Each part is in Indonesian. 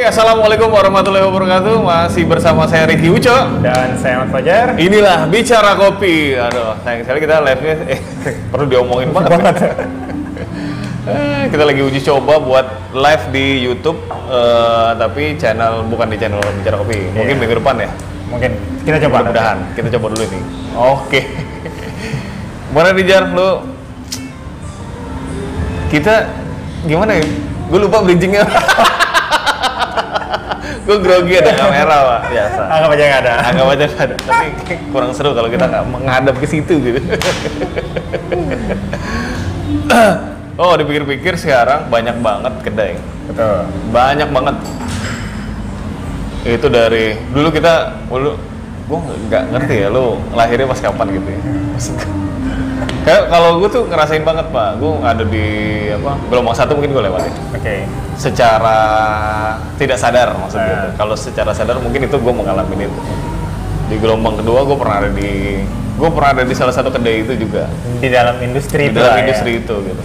Oke, assalamualaikum warahmatullahi wabarakatuh. Masih bersama saya Ricky Uco. Dan saya Ahmad Fajar. Inilah bicara kopi. Aduh, sayang sekali kita live-nya eh perlu diomongin banget. Eh, kita lagi uji coba buat live di YouTube, eh, tapi channel bukan di channel bicara kopi. Mungkin Iya. minggu depan ya. Mungkin kita coba. Mudah-mudahan. Kita coba dulu nih. Oke. Mana Dijar lu? Kita gimana ya? Gue lupa bridgingnya. Gue grogi ada kamera pak biasa. Anggap aja nggak ada. Anggap aja nggak ada. Tapi kurang seru kalau kita nggak menghadap ke situ gitu. oh dipikir-pikir sekarang banyak banget kedai. Betul. Banyak banget. Itu dari dulu kita dulu gue nggak ngerti ya lu lahirnya pas kapan gitu ya. Kayak kalau gue tuh ngerasain banget pak, gue ada di apa gelombang satu mungkin gue lewat ya. Oke. Secara tidak sadar maksudnya. Nah. Kalau secara sadar mungkin itu gue mengalami itu. Di gelombang kedua gue pernah ada di gue pernah ada di salah satu kedai itu juga Di dalam industri di itu dalam ya. industri itu gitu.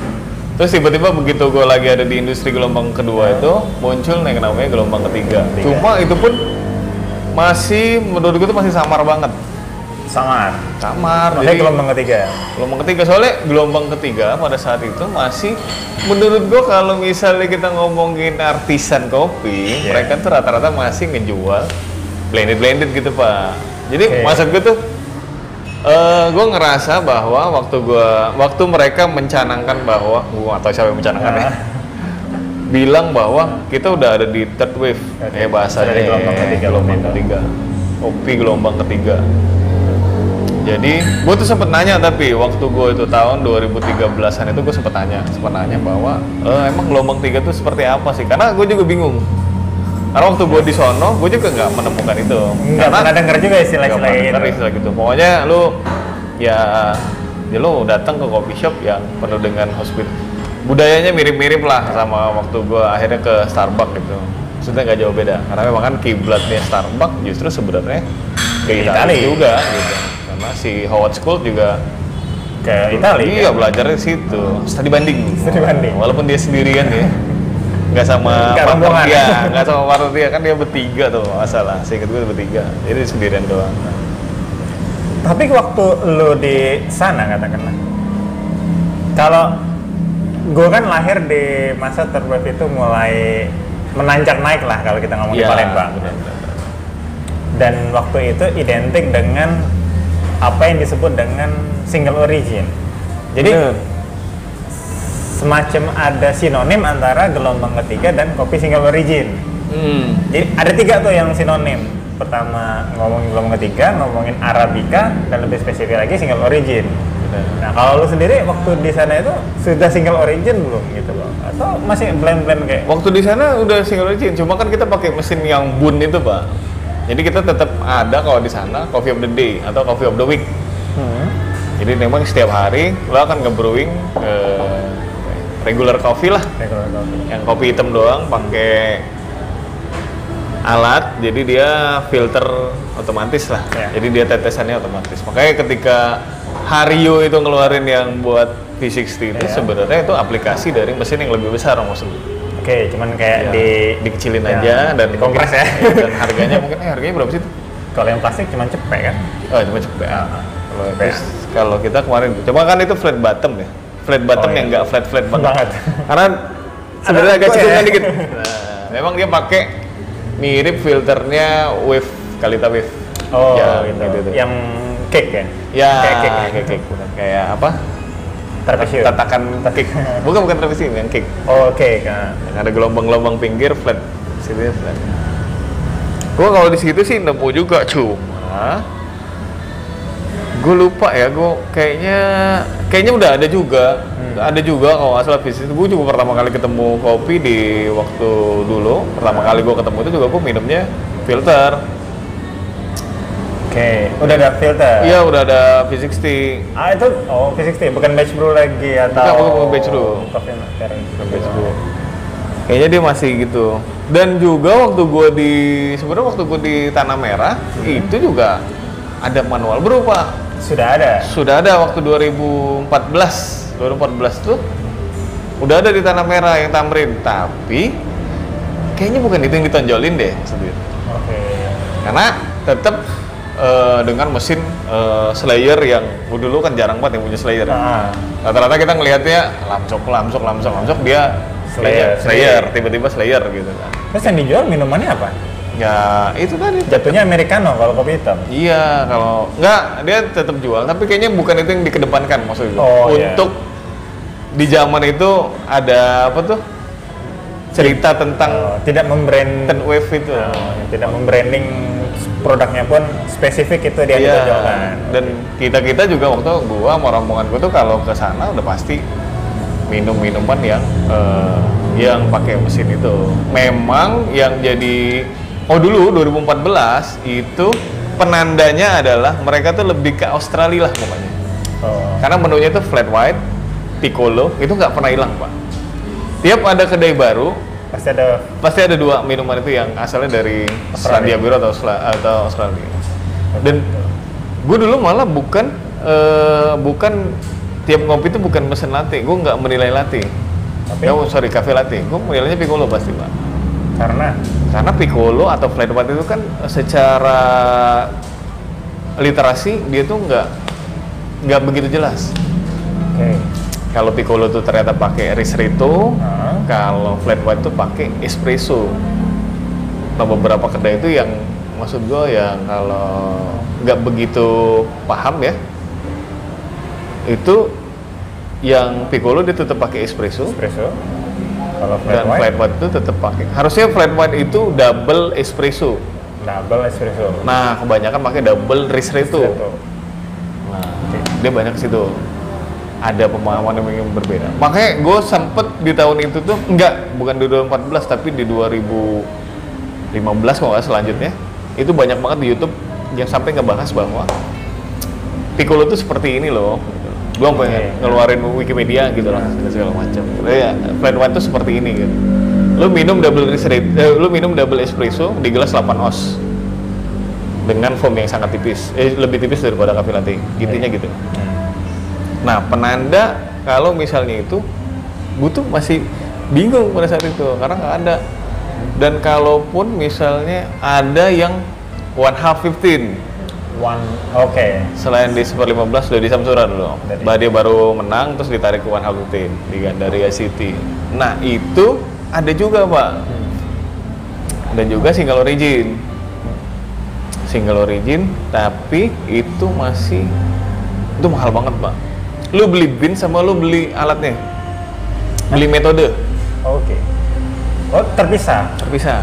Terus tiba-tiba begitu gue lagi ada di industri gelombang kedua itu muncul yang namanya gelombang ketiga. Ketiga. Cuma itu pun masih menurut gue tuh masih samar banget. Samar. Samar. Makanya gelombang ketiga. gelombang ketiga soalnya gelombang ketiga pada saat itu masih menurut gue kalau misalnya kita ngomongin artisan kopi, Iya. mereka tuh rata-rata masih ngejual blended blended gitu pak. Jadi Oke. maksud gue tuh eh gue ngerasa bahwa waktu gua waktu mereka mencanangkan bahwa gua atau siapa yang mencanangkan ya Ah. bilang bahwa kita udah ada di third wave ya wave. bahasanya gelombang ketiga, gelombang ketiga kopi gelombang ketiga jadi gue tuh sempet nanya tapi waktu gue itu tahun 2013an itu gue sempet tanya sempet nanya bahwa "Eh, emang gelombang tiga tuh seperti apa sih karena gue juga bingung karena waktu gue di sono gue juga nggak menemukan itu Nggak pernah denger juga istilah-istilah kayak denger gitu. istilah gitu. Pokoknya lu ya ya lu datang ke coffee shop yang penuh dengan hospit budayanya mirip-mirip lah sama waktu gua akhirnya ke Starbucks gitu. Maksudnya nggak jauh beda. Karena memang kan kiblatnya Starbucks justru sebenarnya ke Italia. juga gitu. Karena si Howard School juga Ke Italia. Iya, kan? belajarnya di situ. Studi banding. Studi banding. Walaupun dia sendirian ya. Nggak sama partner dia, nggak sama partner dia kan dia bertiga tuh masalah. Saya ingat gue bertiga. Jadi sendirian doang. Tapi waktu lu di sana katakanlah. Kalau gue kan lahir di masa wave itu mulai menanjak naik lah kalau kita ngomong di Iya, Palembang. dan waktu itu identik dengan apa yang disebut dengan single origin. Jadi Benar. semacam ada sinonim antara gelombang ketiga dan kopi single origin. Hmm. Jadi ada tiga tuh yang sinonim. Pertama ngomongin gelombang ketiga, ngomongin arabica dan lebih spesifik lagi single origin. Nah kalau lu sendiri waktu di sana itu sudah single origin belum gitu loh? Atau masih blend-blend kayak? Waktu di sana udah single origin, cuma kan kita pakai mesin yang bun itu, Pak. Jadi kita tetap ada kalau di sana coffee of the day atau coffee of the week. Hmm. Jadi memang setiap hari lo akan nge-brewing eh, regular coffee lah, Regular coffee. yang kopi hitam doang pakai alat, jadi dia filter otomatis lah. Ya. Jadi dia tetesannya otomatis. Makanya ketika Hario itu ngeluarin yang buat V60 itu Ya. sebenarnya itu aplikasi dari mesin yang lebih besar maksudnya. Oke, cuman kayak Ya, di dikecilin ya, aja dan di kongres ya. dan harganya mungkin eh harganya berapa sih? Kalau yang plastik cuman cepet kan? Oh, cuma cepet. Ah, Kalau terus kalau kita kemarin cuma kan itu flat bottom ya. Flat bottom Oh, iya. yang enggak flat flat banget. Banget. Karena sebenarnya agak ya? cekungan dikit. Nah, memang dia pakai mirip filternya wave Kalita Wave. Oh, Ya, gitu. gitu, gitu. Yang cake ya? Ya, kayak cake. ya? kayak cake. Kayak apa? Trapesium. Tatakan cake. Bukan bukan trapesium, yang cake. Oh, cake. ah. Yang ada gelombang-gelombang pinggir flat. Sini flat. Gua kalau di situ sih nemu juga cuma gue lupa ya gue kayaknya kayaknya udah ada juga ada juga kalau nggak salah bisnis gue juga pertama kali ketemu kopi di waktu dulu pertama kali gue ketemu itu juga gue minumnya filter Oke, udah ada filter. iya udah ada V60 Ah itu oh V60 bukan batch brew lagi atau Bukan, bukan, bukan batch brew. Coffee maker. Bukan batch brew. kayaknya dia masih gitu dan juga waktu gue di sebenarnya waktu gue di tanah merah itu juga ada manual brew pak Sudah ada. sudah ada waktu 2014 2014 tuh udah ada di tanah merah yang tamrin tapi kayaknya bukan itu yang ditonjolin deh. Oke. Karena tetap eh, dengan mesin eh, Slayer yang oh, dulu kan jarang banget yang punya Slayer. Ah. Rata-rata kita ngelihatnya lamsok, lamsok, lamsok, lamsok dia Slayer, Slayer, tiba-tiba Slayer gitu kan. Terus yang dijual minumannya apa? Ya itu tadi. Jatuhnya americano kalau kopi hitam. Iya, kalau enggak dia tetap jual, tapi kayaknya bukan itu yang dikedepankan maksud gue. Oh, iya. Untuk di zaman itu ada apa tuh? Cerita tentang Oh, tidak membrand third wave itu. Oh, tidak membranding produknya pun spesifik itu dia Iya. ditonjolkan. Dan kita-kita juga waktu gua sama rombongan gua tuh kalau ke sana udah pasti minum minuman yang eh, yang pakai mesin itu. Memang yang jadi oh dulu 2014 itu penandanya adalah mereka tuh lebih ke Australia lah pokoknya. Oh. Karena menunya itu flat white, piccolo, itu nggak pernah hilang pak. Tiap ada kedai baru, Pasti ada pasti ada dua minuman itu yang asalnya dari Selandia Baru atau atau Australia. Dan gue dulu malah bukan eh, bukan tiap ngopi itu bukan mesin latte, gue nggak menilai latte. Tapi? Ya, oh, sorry cafe latte, gue menilainya piccolo pasti pak. karena Karena piccolo atau flat white itu kan secara literasi dia tuh nggak nggak begitu jelas. oke. Kalau piccolo tuh ternyata pakai ristretto, kalau flat white tuh pakai espresso. Nah beberapa kedai itu yang maksud gue yang kalau nggak begitu paham ya, itu yang piccolo dia tetap pakai espresso espresso. Kalau flat dan white, flat white itu tetap pakai. Harusnya flat white itu double espresso. double espresso. Nah kebanyakan pakai double ristretto. Espresso. Nah, dia banyak situ. Ada pemahaman yang berbeda. Makanya gue sempet di tahun itu tuh enggak, bukan di 2014 tapi di 2015 kalau nggak selanjutnya itu banyak banget di YouTube yang sampai ngebahas bahwa Piccolo tuh seperti ini loh. Gue pengen Oke. ngeluarin Wikipedia gitu lah dan segala macam. Ya, flat white tuh seperti ini gitu. Lu minum double ristretto, eh, lu minum double espresso di gelas 8 oz dengan foam yang sangat tipis, eh, lebih tipis daripada cafe latte. Intinya gitu. Hmm. Nah, penanda kalau misalnya itu butuh masih bingung pada saat itu karena nggak ada. Dan kalaupun misalnya ada yang one half 15 One, oke. selain di Super 15 udah di Samsura dulu. Dari- Bah, dia baru menang terus ditarik ke one half 15 di Gandaria City. Nah, itu ada juga, Pak. Dan juga single origin. Single origin tapi itu masih itu mahal banget, Pak. Lu beli bin sama lu beli alatnya. Beli metode Oke. Oh, terpisah. terpisah.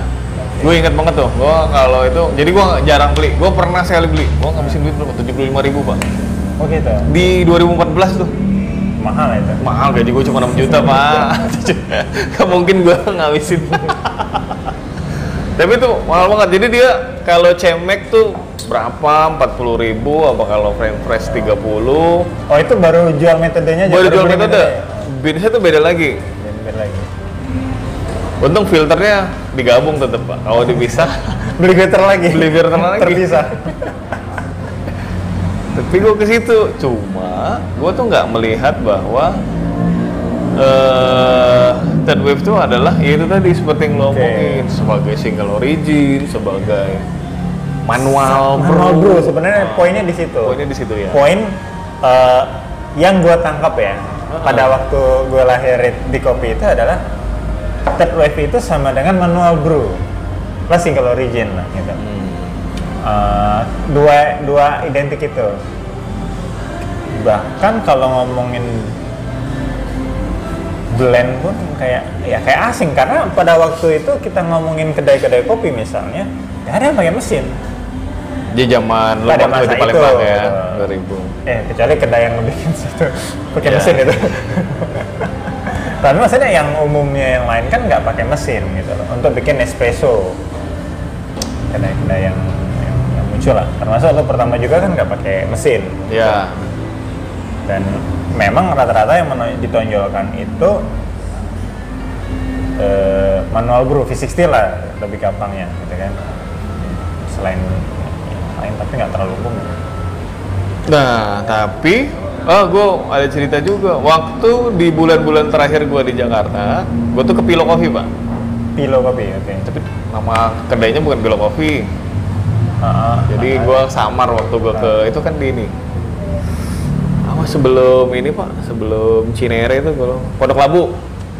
Gue ingat banget tuh, gue kalau itu, jadi gue jarang beli. Gue pernah sekali beli, gue ngabisin duit berapa? 75 ribu pak. Oh gitu. Di 2014 tuh, Mahal itu. mahal gaji gue cuma 6 juta pak. Gak mungkin gue ngabisin. Tapi itu mahal banget. Jadi dia kalau cemek tuh berapa? 40 ribu. Apa kalau frame fresh 30? Oh, itu baru jual metodenya aja. Baru jual metode. Binsnya tuh beda lagi. Beli lagi. Untung filternya digabung tetep pak. Kalau dipisah, Beli filter lagi. Beli filter lagi. Terpisah. tapi gue ke situ. Cuma gue tuh nggak melihat bahwa eh third wave itu adalah ya itu tadi seperti yang lo Oke. omongin sebagai single origin, sebagai manual, Manual brew. brew sebenarnya Nah, poinnya di situ. Poinnya di situ ya. Poin eh, yang gue tangkap ya Heeh. pada waktu gue lahir di kopi itu adalah third wave itu sama dengan manual brew plus single origin lah gitu. Hmm. Eh, dua dua identik itu. Bahkan kalau ngomongin blend pun kayak ya kayak asing karena pada waktu itu kita ngomongin kedai-kedai kopi misalnya nggak ada yang pakai mesin. Di zaman Pada masa di itu. Palembang ya, 2000. Eh, kecuali kedai yang bikin situ pakai Iya. mesin itu. Tapi maksudnya yang umumnya yang lain kan nggak pakai mesin gitu loh. Untuk bikin espresso. Kedai-kedai yang, yang, yang muncul lah. Termasuk lo pertama juga kan nggak pakai mesin. Ya, Dan memang rata-rata yang ditonjolkan itu eh, manual brew V60 lah lebih gampangnya gitu kan. Selain lain tapi nggak terlalu umum. Nah, tapi oh, gue ada cerita juga. Waktu di bulan-bulan terakhir gue di Jakarta, gue tuh ke Pilo Coffee, Pak. Pilo kopi, oke. tapi nama kedainya bukan Bilo Coffee Heeh. jadi Heeh. gua samar waktu gua ke itu kan di ini apa sebelum ini pak sebelum Cinere itu kalau Pondok Labu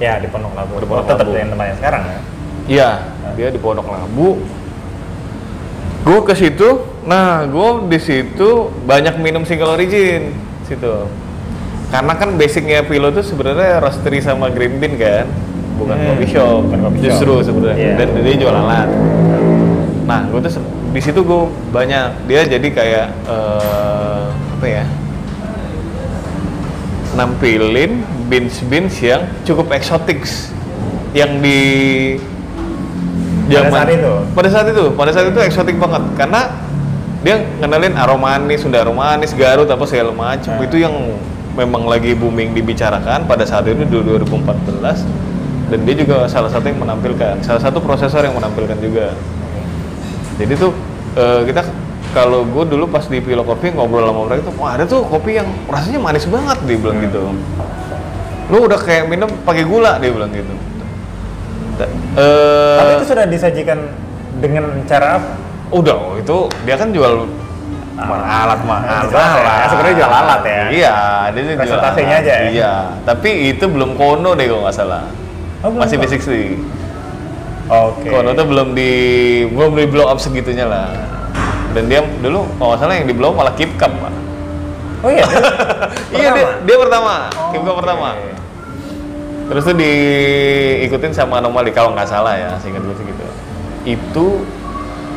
ya di Pondok Labu. Di Pondok Oh, tetap Labu. yang tempatnya sekarang ya. Iya, dia di Pondok Labu. Gue ke situ, nah gue di situ banyak minum single origin situ. Karena kan basicnya Pilo itu sebenarnya roastery sama green bean kan, bukan Hmm, coffee shop. bukan coffee. Justru sebenarnya, Iya. dan dia jual alat. Nah, gue tuh di situ gue banyak dia jadi kayak eh, apa ya? Nampilin beans-beans yang cukup eksotik yang di Pada saat itu? pada saat itu pada saat itu eksotik banget karena dia ngenalin aroma manis Sunda aroma manis Garut apa segala macam Hmm. itu yang memang lagi booming dibicarakan pada saat itu di 2014 dan dia juga salah satu yang menampilkan salah satu prosesor yang menampilkan juga jadi tuh eh, kita kalau gue dulu pas di Pilo Coffee ngobrol sama mereka tuh, wah ada tuh kopi yang rasanya manis banget dia bilang Hmm. gitu. Lu udah kayak minum pakai gula dia bilang gitu. Eh, Tapi itu sudah disajikan dengan cara apa? udah itu dia kan jual Ah, alat mah alat, ya. Sebenarnya jual alat ya. Iya, dia jual Presentasinya alat. aja ya. Iya, tapi itu belum kono deh kalau nggak salah. Oh, belum Masih basic sih. Oke. Kono tuh belum di belum di blow up segitunya lah. Dan dia dulu kalau nggak salah yang di blow malah keep cup pak. Oh iya. Iya dia, dia pertama, Oh, keep cup oke. pertama. Terus tuh diikutin sama anomali kalau nggak salah ya, seingat gue sih gitu. Itu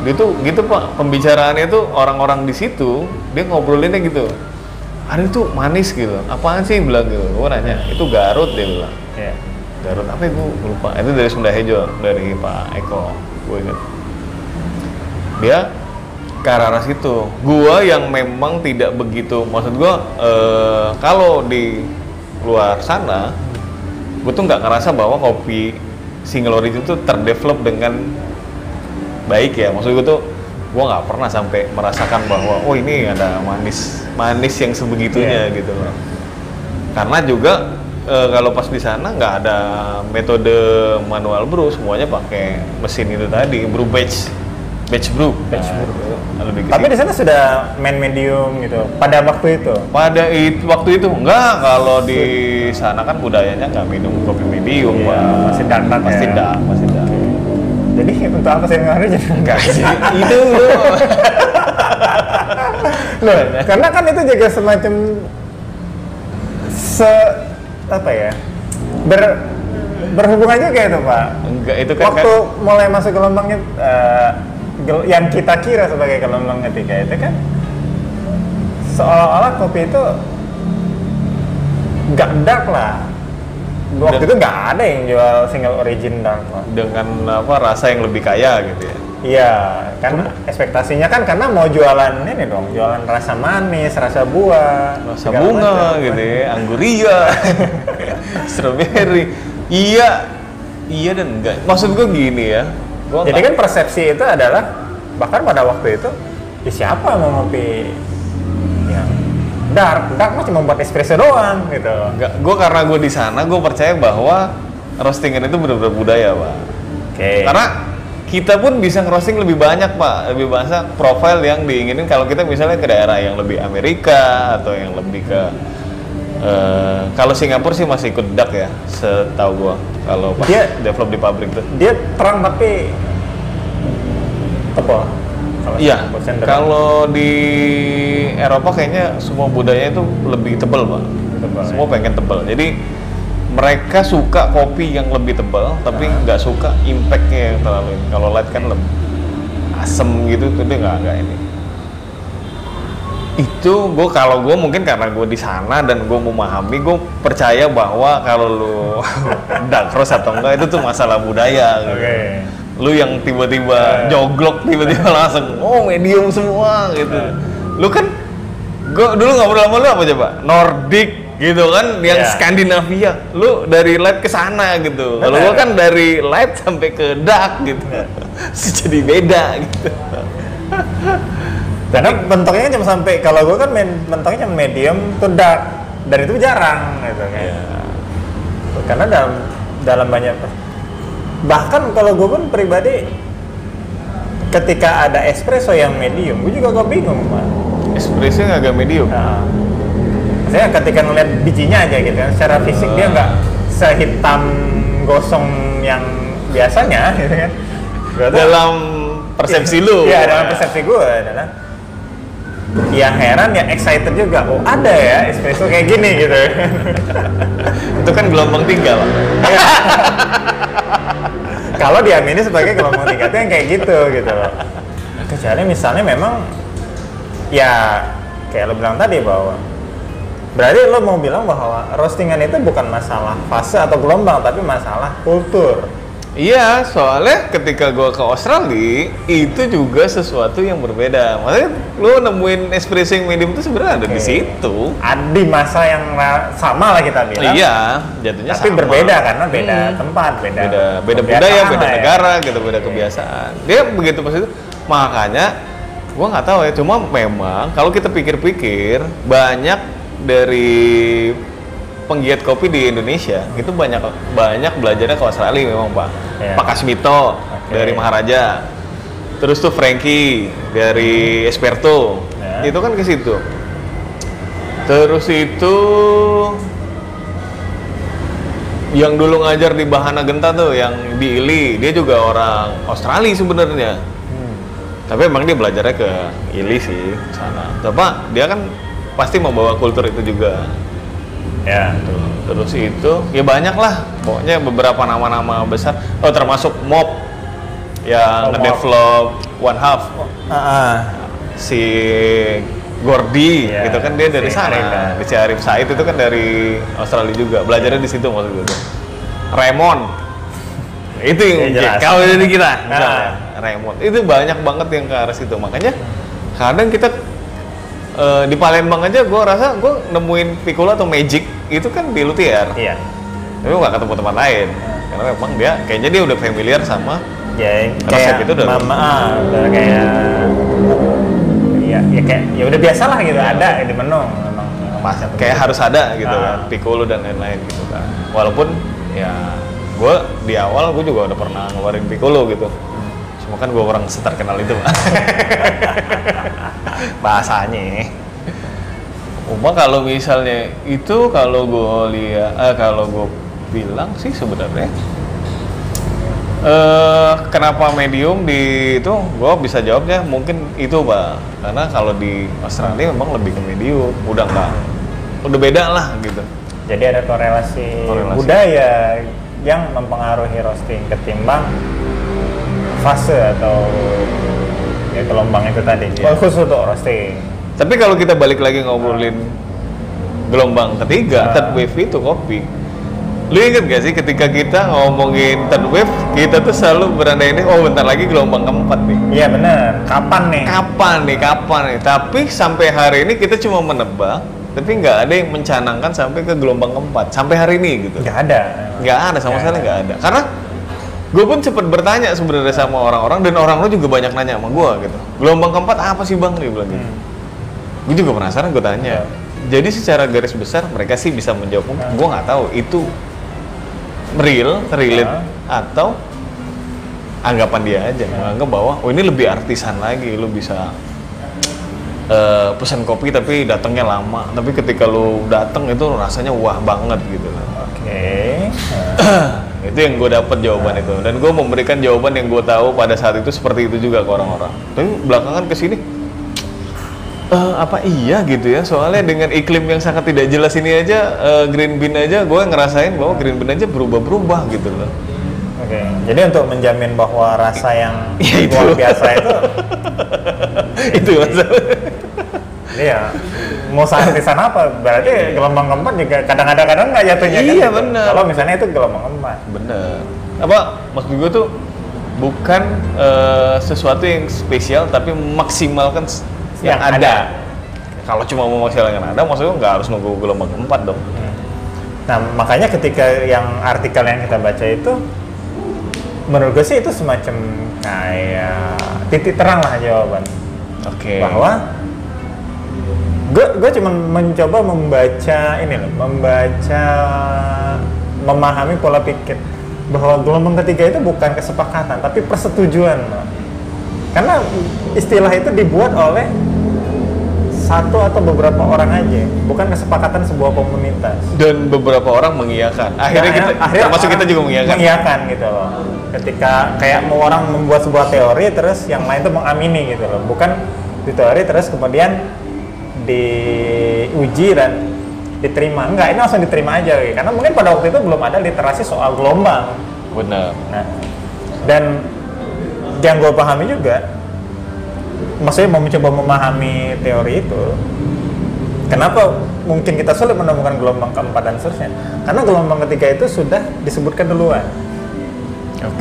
dia tuh gitu pak, pembicaraannya tuh orang-orang di situ dia ngobrolinnya gitu. Ada itu manis gitu, apaan sih bilang gitu. Gue nanya, itu Garut dia bilang. Iya. Garut apa ya gue lupa. Itu dari Sunda Hejo dari Pak Eko, gue ingat. Dia ke arah arah situ. Gua yang memang tidak begitu, maksud gua eh, kalau di luar sana, gue tuh nggak ngerasa bahwa kopi single origin itu terdevelop dengan baik ya. Maksud gue tuh gua nggak pernah sampai merasakan bahwa oh ini ada manis manis yang sebegitunya Iya. gitu loh. Karena juga eh, kalau pas di sana nggak ada metode manual brew, semuanya pakai mesin itu tadi, brew batch, batch brew. Batch Nah, brew. itu lebih Tapi di sana sudah main medium gitu. Pada waktu itu. pada itu waktu itu enggak kalau di sana kan budayanya nggak minum kopi medium, Iya, masih dark dark pasti ya. dark, pasti dark. Jadi untuk apa saya ngaruh jadi Enggak sih, itu loh. Loh, karena kan itu juga semacam se apa ya? Ber berhubungan juga itu, Pak. Enggak, itu kan Waktu mulai masuk gelombangnya eh, gel- yang kita kira sebagai gelombang ketiga itu kan seolah-olah kopi itu nggak dark lah. Waktu Dan- itu nggak ada yang jual single origin dark. Pak. dengan apa rasa yang lebih kaya gitu ya. Iya, karena ekspektasinya kan karena mau jualan ini dong, jualan rasa manis, rasa buah, Rasa bunga macam. gitu ya, angguria, strawberry. Iya, iya dan enggak. Maksud gue gini ya. Gua Jadi kan persepsi itu adalah bahkan pada waktu itu, ya siapa mau ngopi yang dark, dark mah cuma buat espresso doang gitu. Enggak, gue karena gue di sana, gue percaya bahwa roastingan itu benar-benar budaya, pak. Oke. Karena kita pun bisa ngerosting lebih banyak, pak. Lebih banyak profil yang diinginin kalau kita misalnya ke daerah yang lebih Amerika atau yang lebih ke eh, kalau Singapura sih masih ikut dark ya, setahu gue. Kalau pas Dia- develop di pabrik tuh. Dia terang tapi. Kalau Iya, kalau di Eropa kayaknya semua budaya itu lebih tebal, pak. Tebal, semua ya. pengen tebal. Jadi mereka suka kopi yang lebih tebal, tapi Ah. nggak suka impactnya yang terlalu. Kalau light kan lebih asem gitu, tuh dia nggak nggak ini. Itu gue kalau gue mungkin karena gue di sana dan gue memahami, gue percaya bahwa kalau lu dark roast atau enggak itu tuh masalah budaya. Gitu lu yang tiba-tiba Eh. joglok tiba-tiba langsung oh medium semua gitu lu kan gua dulu ngobrol sama lu apa coba Nordic gitu kan yang Iya. Skandinavia lu dari light ke sana gitu kalau Benar. kan dari light sampai ke dark gitu jadi beda gitu Karena bentuknya cuma sampai kalau gue kan main, bentuknya cuma medium to dark dan itu jarang gitu kan. Iya. Karena dalam dalam banyak bahkan kalau gue pun pribadi ketika ada espresso yang medium gue juga gak bingung Pak. espresso yang agak medium Nah, saya ketika ngeliat bijinya aja gitu kan, secara fisik dia nggak sehitam gosong yang biasanya gitu kan. Tuh- dalam persepsi lu Iya, dalam persepsi gue adalah yang heran ya excited juga. Oh ada ya espresso kayak gini gitu. itu kan gelombang tiga lah Kalau diamini sebagai gelombang tiga itu yang kayak gitu gitu loh. Kecuali misalnya memang ya kayak lo bilang tadi bahwa berarti lo mau bilang bahwa roastingan itu bukan masalah fase atau gelombang tapi masalah kultur. Iya, soalnya ketika gua ke Australia itu juga sesuatu yang berbeda. Maksudnya lu nemuin espresso yang medium itu sebenarnya ada di situ. Ada di masa yang sama lah kita bilang. Iya, jatuhnya Tapi sama. berbeda karena beda Hmm. tempat, beda beda beda budaya, beda ya. negara, gitu, beda kebiasaan. Dia begitu pas itu. Makanya gua nggak tahu ya, cuma memang kalau kita pikir-pikir banyak dari penggiat kopi di Indonesia itu banyak banyak belajarnya ke Australia memang Pak. Iya. Pak Kasmito Oke. dari Maharaja. Terus tuh Frankie dari Esperto. Ya. Itu kan ke situ. Terus itu yang dulu ngajar di Bahana Genta tuh yang di Ili, dia juga orang Australia sebenarnya. Hmm. Tapi emang dia belajarnya ke Ili sih sana. Tapi dia kan pasti membawa kultur itu juga. Ya. Tuh. Terus itu ya banyak lah. Pokoknya beberapa nama-nama besar. Oh termasuk Mob yang Oh, ngedevelop One Half Ah, ah. si Gordy Iya, gitu kan dia dari si sana. ya. Si Arif Said itu kan dari Australia juga. Belajarnya di situ maksud gue. Raymond itu yang Ya, kalau dari kita Nah. misalnya, Raymond itu banyak banget yang ke arah situ makanya kadang kita eh, di Palembang aja gue rasa gue nemuin Piccolo atau Magic itu kan di Luthier. Iya. tapi gue gak ketemu tempat lain. Karena memang dia kayaknya dia udah familiar sama Ya, Resep kayak itu udah- mama, ah, udah kayak ya, ya kayak ya udah biasa lah gitu ada di menu memang kayak harus ada gitu Ah. kan Piccolo dan lain-lain gitu kan. Walaupun ya gue di awal gue juga udah pernah ngeluarin Piccolo gitu cuma kan gue orang seterkenal itu Pak. bahasanya. Cuma kalau misalnya itu kalau gue lihat eh, kalau gue bilang sih sebenarnya eh kenapa medium di itu gue bisa jawabnya mungkin itu pak. Karena kalau di Australia memang lebih ke medium. Udah nggak udah beda lah gitu. Jadi ada korelasi, Korelasi. budaya yang mempengaruhi roasting ketimbang fase atau ya gelombang itu tadi. Oh, khusus untuk roasting. Tapi kalau kita balik lagi ngobrolin gelombang ketiga Ah. third wave itu kopi. Lu inget gak sih ketika kita ngomongin third wave kita tuh selalu berandai ini oh bentar lagi gelombang keempat nih. Iya bener kapan nih? Kapan nih? Kapan nih? Tapi sampai hari ini kita cuma menebak tapi nggak ada yang mencanangkan sampai ke gelombang keempat. Sampai hari ini gitu. Nggak ada. Nggak ada sama Nggak sekali ada. nggak ada. Karena gue pun sempat bertanya sebenarnya sama orang-orang dan orang lu juga banyak nanya sama gue gitu. Gelombang keempat apa sih bang? Dia bilang gitu. Hmm. gue juga penasaran gue tanya. Jadi secara garis besar mereka sih bisa menjawab Ah. gue nggak tahu itu real relate Ah. atau anggapan dia aja. Menganggap bahwa oh ini lebih artisan lagi lu bisa eh, pesan kopi tapi datangnya lama. Tapi ketika lu datang itu rasanya wah banget gitu. Oke itu yang gue dapat jawaban itu. Dan gue memberikan jawaban yang gue tahu pada saat itu seperti itu juga ke orang-orang. Tapi belakangan ke sini eh apa iya? gitu ya. Soalnya dengan iklim yang sangat tidak jelas ini aja eh, green bean aja gue ngerasain bahwa green bean aja berubah-berubah gitu loh. Oke, jadi untuk menjamin bahwa rasa yang Ya, luar biasa itu, itu masalah iya, mau seartisan apa? Berarti gelombang keempat juga kadang-kadang kadang nggak jatuhnya kan? Iya, gitu. bener. Kalau misalnya itu gelombang keempat, bener apa maksud gue tuh bukan eh, sesuatu yang spesial tapi memaksimalkan s- yang, Yang ada, kalau cuma memaksimalkan yang ada maksudnya nggak harus nunggu gelombang keempat dong Nah, makanya ketika yang artikel yang kita baca itu, menurut gue sih itu semacam kayak titik terang lah jawaban. oke Bahwa gue gue cuma mencoba membaca ini loh, membaca memahami pola pikir bahwa gelombang ketiga itu bukan kesepakatan tapi persetujuan Pak. karena istilah itu dibuat oleh satu atau beberapa orang aja bukan kesepakatan sebuah komunitas Dan beberapa orang mengiyakan. Akhirnya Ya, kita, akhirnya termasuk kita juga mengiyakan. mengiyakan gitu loh ketika kayak mau orang membuat sebuah teori terus yang lain tuh mengamini gitu loh bukan di teori terus kemudian diuji dan diterima enggak ini langsung diterima aja gitu. karena mungkin pada waktu itu belum ada literasi soal gelombang Benar. Nah, dan yang gue pahami juga, maksudnya mau mencoba memahami teori itu, kenapa mungkin kita sulit menemukan gelombang keempat dan seterusnya? Karena gelombang ketiga itu sudah disebutkan duluan.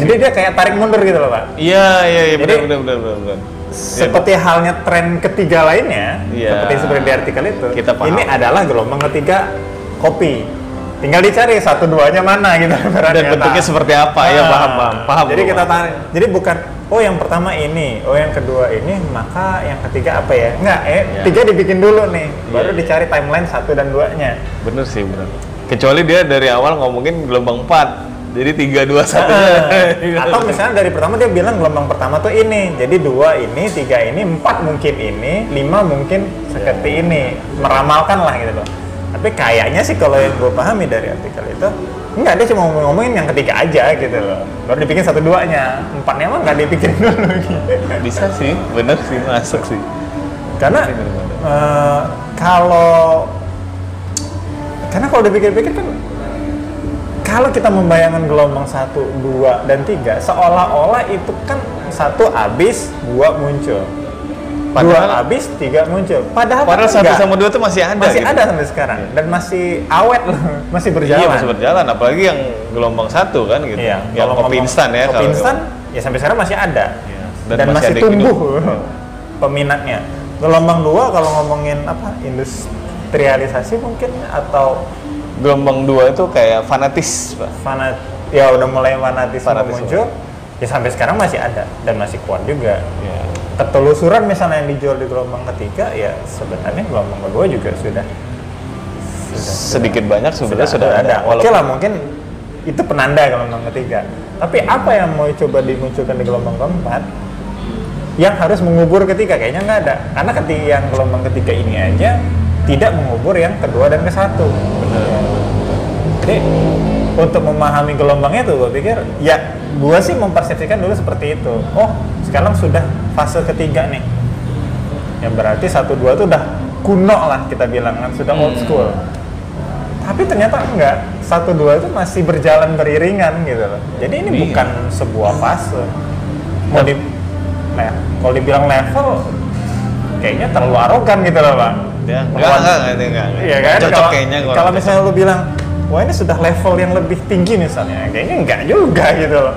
Jadi dia kayak tarik mundur gitu loh pak. Iya, iya, iya, benar, benar, benar, benar, benar. Seperti halnya tren ketiga lainnya, Iya. seperti seperti di artikel itu, Kita paham. ini adalah gelombang ketiga kopi. Tinggal dicari satu duanya mana gitu. Dan bentuknya Nah, seperti apa? ya Ah, paham, paham, paham. Jadi kita tarik. Jadi bukan oh yang pertama ini, oh yang kedua ini, maka yang ketiga apa ya? Enggak, eh Ya. tiga dibikin dulu nih, baru Iya. dicari timeline satu dan duanya. Bener sih, bener. Kecuali dia dari awal ngomongin gelombang 4. Jadi 3, 2, 1. Ah, Atau misalnya dari pertama dia bilang gelombang pertama tuh ini, jadi dua ini, tiga ini, empat mungkin ini, lima mungkin seperti ini, meramalkan lah gitu loh. Tapi kayaknya sih kalau yang gue pahami dari artikel itu, enggak dia cuma ngomong- ngomongin yang ketiga aja gitu loh. Baru dibikin satu duanya, empatnya mah nggak dipikirin dulu gitu. Bisa sih, bener sih, masuk sih. Karena eh, kalau karena kalau dipikir-pikir kan kalau kita membayangkan gelombang satu, dua, dan tiga, seolah-olah itu kan satu habis, dua muncul, dua Padahal- habis, tiga muncul. Padahal, Padahal kan satu enggak. sama dua tuh masih ada. masih gitu. ada sampai sekarang dan masih awet loh, masih berjalan. Iya masih berjalan, apalagi yang gelombang satu kan gitu. Iya, yang kalau kopi instan ya. Kopi instan ya sampai sekarang masih ada. Iya, Dan, dan masih masih, tumbuh peminatnya. Gelombang dua kalau ngomongin apa industrialisasi mungkin atau Gelombang dua itu kayak fanatis, Pak. fanat ya udah mulai Fanatisme. muncul ya sampai sekarang masih ada dan masih kuat juga. Iya. Ketelusuran misalnya yang dijual di gelombang ketiga ya sebenarnya gelombang kedua juga sudah Sedikit banyak sebenarnya sudah, ada. Oke Walaupun lah mungkin itu penanda gelombang ketiga. Tapi apa yang mau coba dimunculkan di gelombang keempat yang harus mengubur ketiga kayaknya nggak ada. Karena ketika yang gelombang ketiga ini aja tidak mengubur yang kedua dan ke satu. Jadi untuk memahami gelombangnya tuh gue pikir ya gue sih mempersepsikan dulu seperti itu. Oh sekarang sudah fase ketiga nih. Yang berarti satu dua tuh udah kuno lah kita bilang kan sudah old Hmm. school. Tapi ternyata enggak, satu dua itu masih berjalan beriringan gitu loh. Jadi ini Iya. bukan sebuah fase. Mau di, nah, kalau dibilang level, kayaknya terlalu arogan gitu loh bang. Ya, enggak, enggak, enggak, enggak, enggak. Iya kan? Cocok Kalau- kayaknya kalau misalnya lu bilang, wah ini sudah level yang lebih tinggi misalnya, kayaknya enggak juga gitu loh.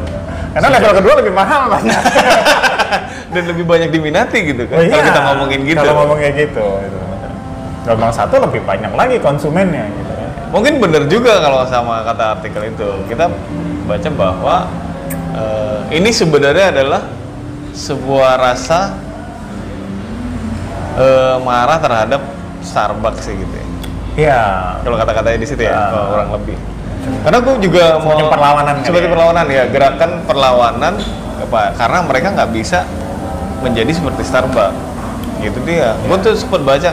Karena level kedua lebih mahal banyak. dan lebih banyak diminati gitu kan. Oh iya, Kalau kita ngomongin gitu. Kalau ngomong kayak gitu. gitu. Gelombang satu lebih banyak lagi konsumennya gitu. Mungkin bener juga kalau sama kata artikel itu. Kita baca bahwa eh, ini sebenarnya adalah sebuah rasa eh, marah terhadap Starbucks sih gitu ya. Iya. Kalau kata-katanya di situ ya, Ah. kalau kurang lebih. Karena gue juga Seperti mau perlawanan seperti ya. perlawanan ya, gerakan perlawanan apa? Karena mereka nggak bisa menjadi seperti Starbucks. Gitu dia. Gue tuh sempat baca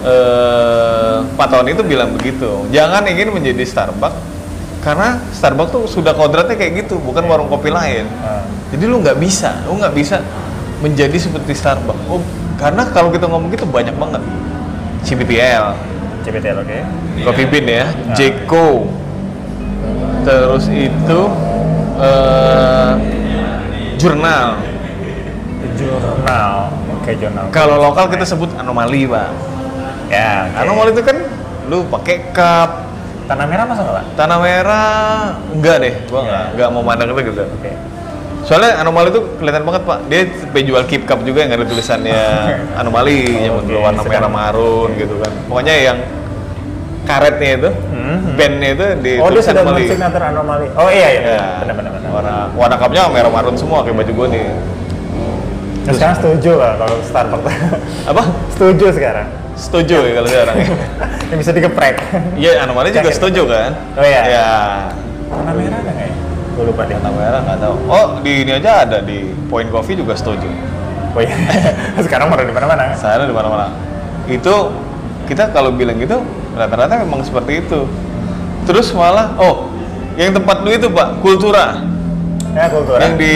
eh Pak Tony itu bilang begitu. Jangan ingin menjadi Starbucks karena Starbucks tuh sudah kodratnya kayak gitu, bukan warung kopi lain. Ah. Jadi lu nggak bisa, lu nggak bisa menjadi seperti Starbucks. Oh, karena kalau kita ngomong gitu banyak banget. CBTL, CBTL oke. Coffee Bean ya, Nah. Jeko, terus itu eh jurnal. Jurnal. Oke jurnal. Kalau lokal kita sebut anomali pak. Ya. oke. Anomali itu kan lu pakai cup, Tanah merah masuk nggak pak? tanah merah enggak deh, gua enggak, enggak mau mandang itu gitu. Oke. Soalnya anomali itu kelihatan banget pak. Dia sampai jual keep cup juga yang ada tulisannya anomali, yang Oke, berwarna sedang- merah marun gitu kan. Pokoknya yang karetnya itu, Mhm. bandnya itu di Oh dia sudah anomali. bersignatur anomali. Oh iya iya. Ya, Benar-benar. warna warna cupnya merah marun semua kayak baju gue nih. Nah, sekarang setuju lah kalau Starbucks. Apa? setuju sekarang. Setuju ya kalau sekarang. Yang bisa digeprek. Iya, anomali juga setuju kan? Oh, iya. Ya. warna merah ada nggak ya gue lupa deh merah nggak tahu. Oh di ini aja ada di Point Coffee juga setuju. Oh iya. Sekarang baru di mana-mana. Saya di mana-mana. Itu kita kalau bilang gitu rata-rata memang seperti itu. Terus malah oh yang tempat lu itu pak Kultura. Ya kultura. Yang di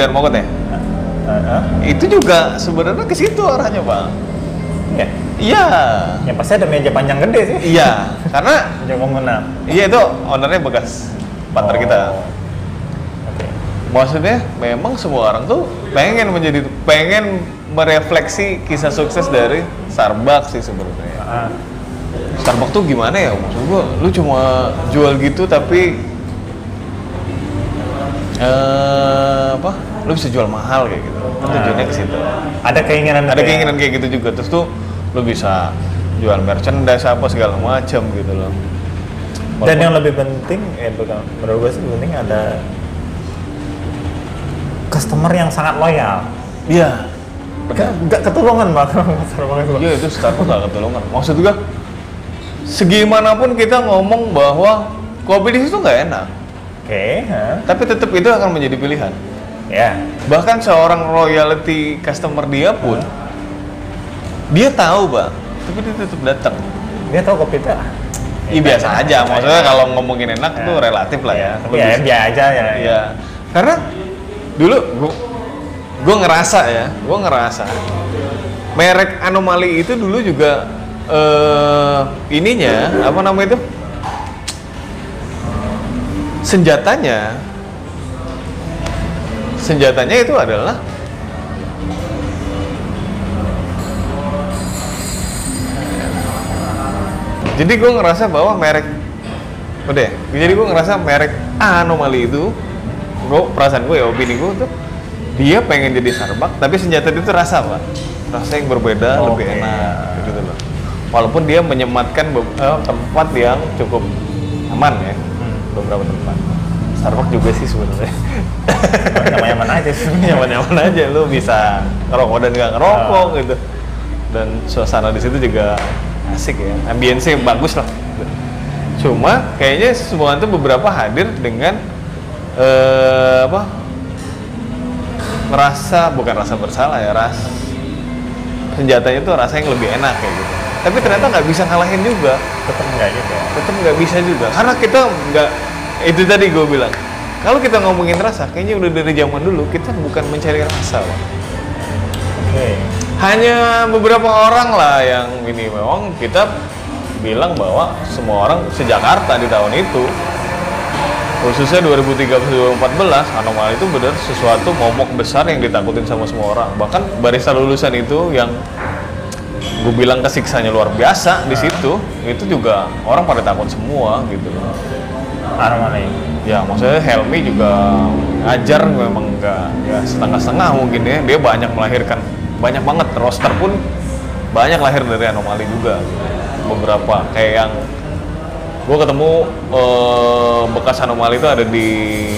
Darmogot ya? Heeh. itu juga sebenarnya ke situ arahnya pak. Ya? Iya. Yang pasti ada meja panjang gede sih. Iya karena meja komunal iya itu ownernya bekas partner kita. Oh. maksudnya memang semua orang tuh pengen menjadi pengen merefleksi kisah sukses dari Starbucks sih sebenarnya. Ah, Starbucks tuh gimana ya? Maksud gua lu cuma jual gitu tapi eh apa? Lu bisa jual mahal kayak gitu. Kan tujuannya ke situ. Ada keinginan ada keinginan kayak gitu juga. Terus tuh lu bisa jual merchandise apa segala macam gitu loh dan yang lebih penting eh bukan menurut gue sih penting ada customer yang sangat loyal iya Gak, gak ketulungan itu. Iya itu Starbucks gak ketulungan. Maksud juga segimanapun kita ngomong bahwa kopi di situ nggak enak, oke hah. tapi tetap itu akan menjadi pilihan. ya Bahkan seorang royalty customer dia pun dia tahu, Pak, tapi dia tetap datang. dia tahu kopi itu Iya biasa aja, maksudnya kalau ngomongin enak tuh relatif lah ya. Lu ya biasa aja ya Iya. Karena dulu gua gua ngerasa ya, gua ngerasa merek anomali itu dulu juga eh ininya apa namanya itu? Senjatanya senjatanya itu adalah jadi gue ngerasa bahwa merek udah ya? jadi gue ngerasa merek anomali itu gue perasaan gue ya opini gue tuh dia pengen jadi Starbucks tapi senjata itu tuh rasa pak rasa yang berbeda lebih Oke. enak gitu loh walaupun dia menyematkan eh, tempat yang cukup aman ya beberapa tempat Starbucks juga sih sebenarnya namanya mana aja sih nyaman-nyaman aja lu bisa ngerokok dan nggak ngerokok Ah. gitu dan suasana di situ juga asik ya ambience bagus lah. Cuma kayaknya semua itu beberapa hadir dengan eh, apa? Merasa bukan rasa bersalah ya ras senjatanya tuh rasa yang lebih enak kayak gitu. Tapi ternyata nggak bisa ngalahin juga. Tetap enggak gitu tetap nggak bisa juga. Karena kita nggak itu tadi gue bilang. Kalau kita ngomongin rasa kayaknya udah dari zaman dulu kita bukan mencari rasa Pak. Hanya beberapa orang lah yang ini. Memang kita bilang bahwa semua orang sejakarta di tahun itu. Khususnya 2013-2014 anomali itu benar sesuatu momok besar yang ditakutin sama semua orang. Bahkan barista lulusan itu yang gue bilang kesiksanya luar biasa di situ itu juga orang pada takut semua gitu. Loh anomali. Ya maksudnya Helmi juga ngajar memang nggak ya setengah-setengah mungkin ya. Dia banyak melahirkan banyak banget. Roster pun banyak lahir dari anomali juga. Beberapa kayak yang gue ketemu eh, bekas anomali itu ada di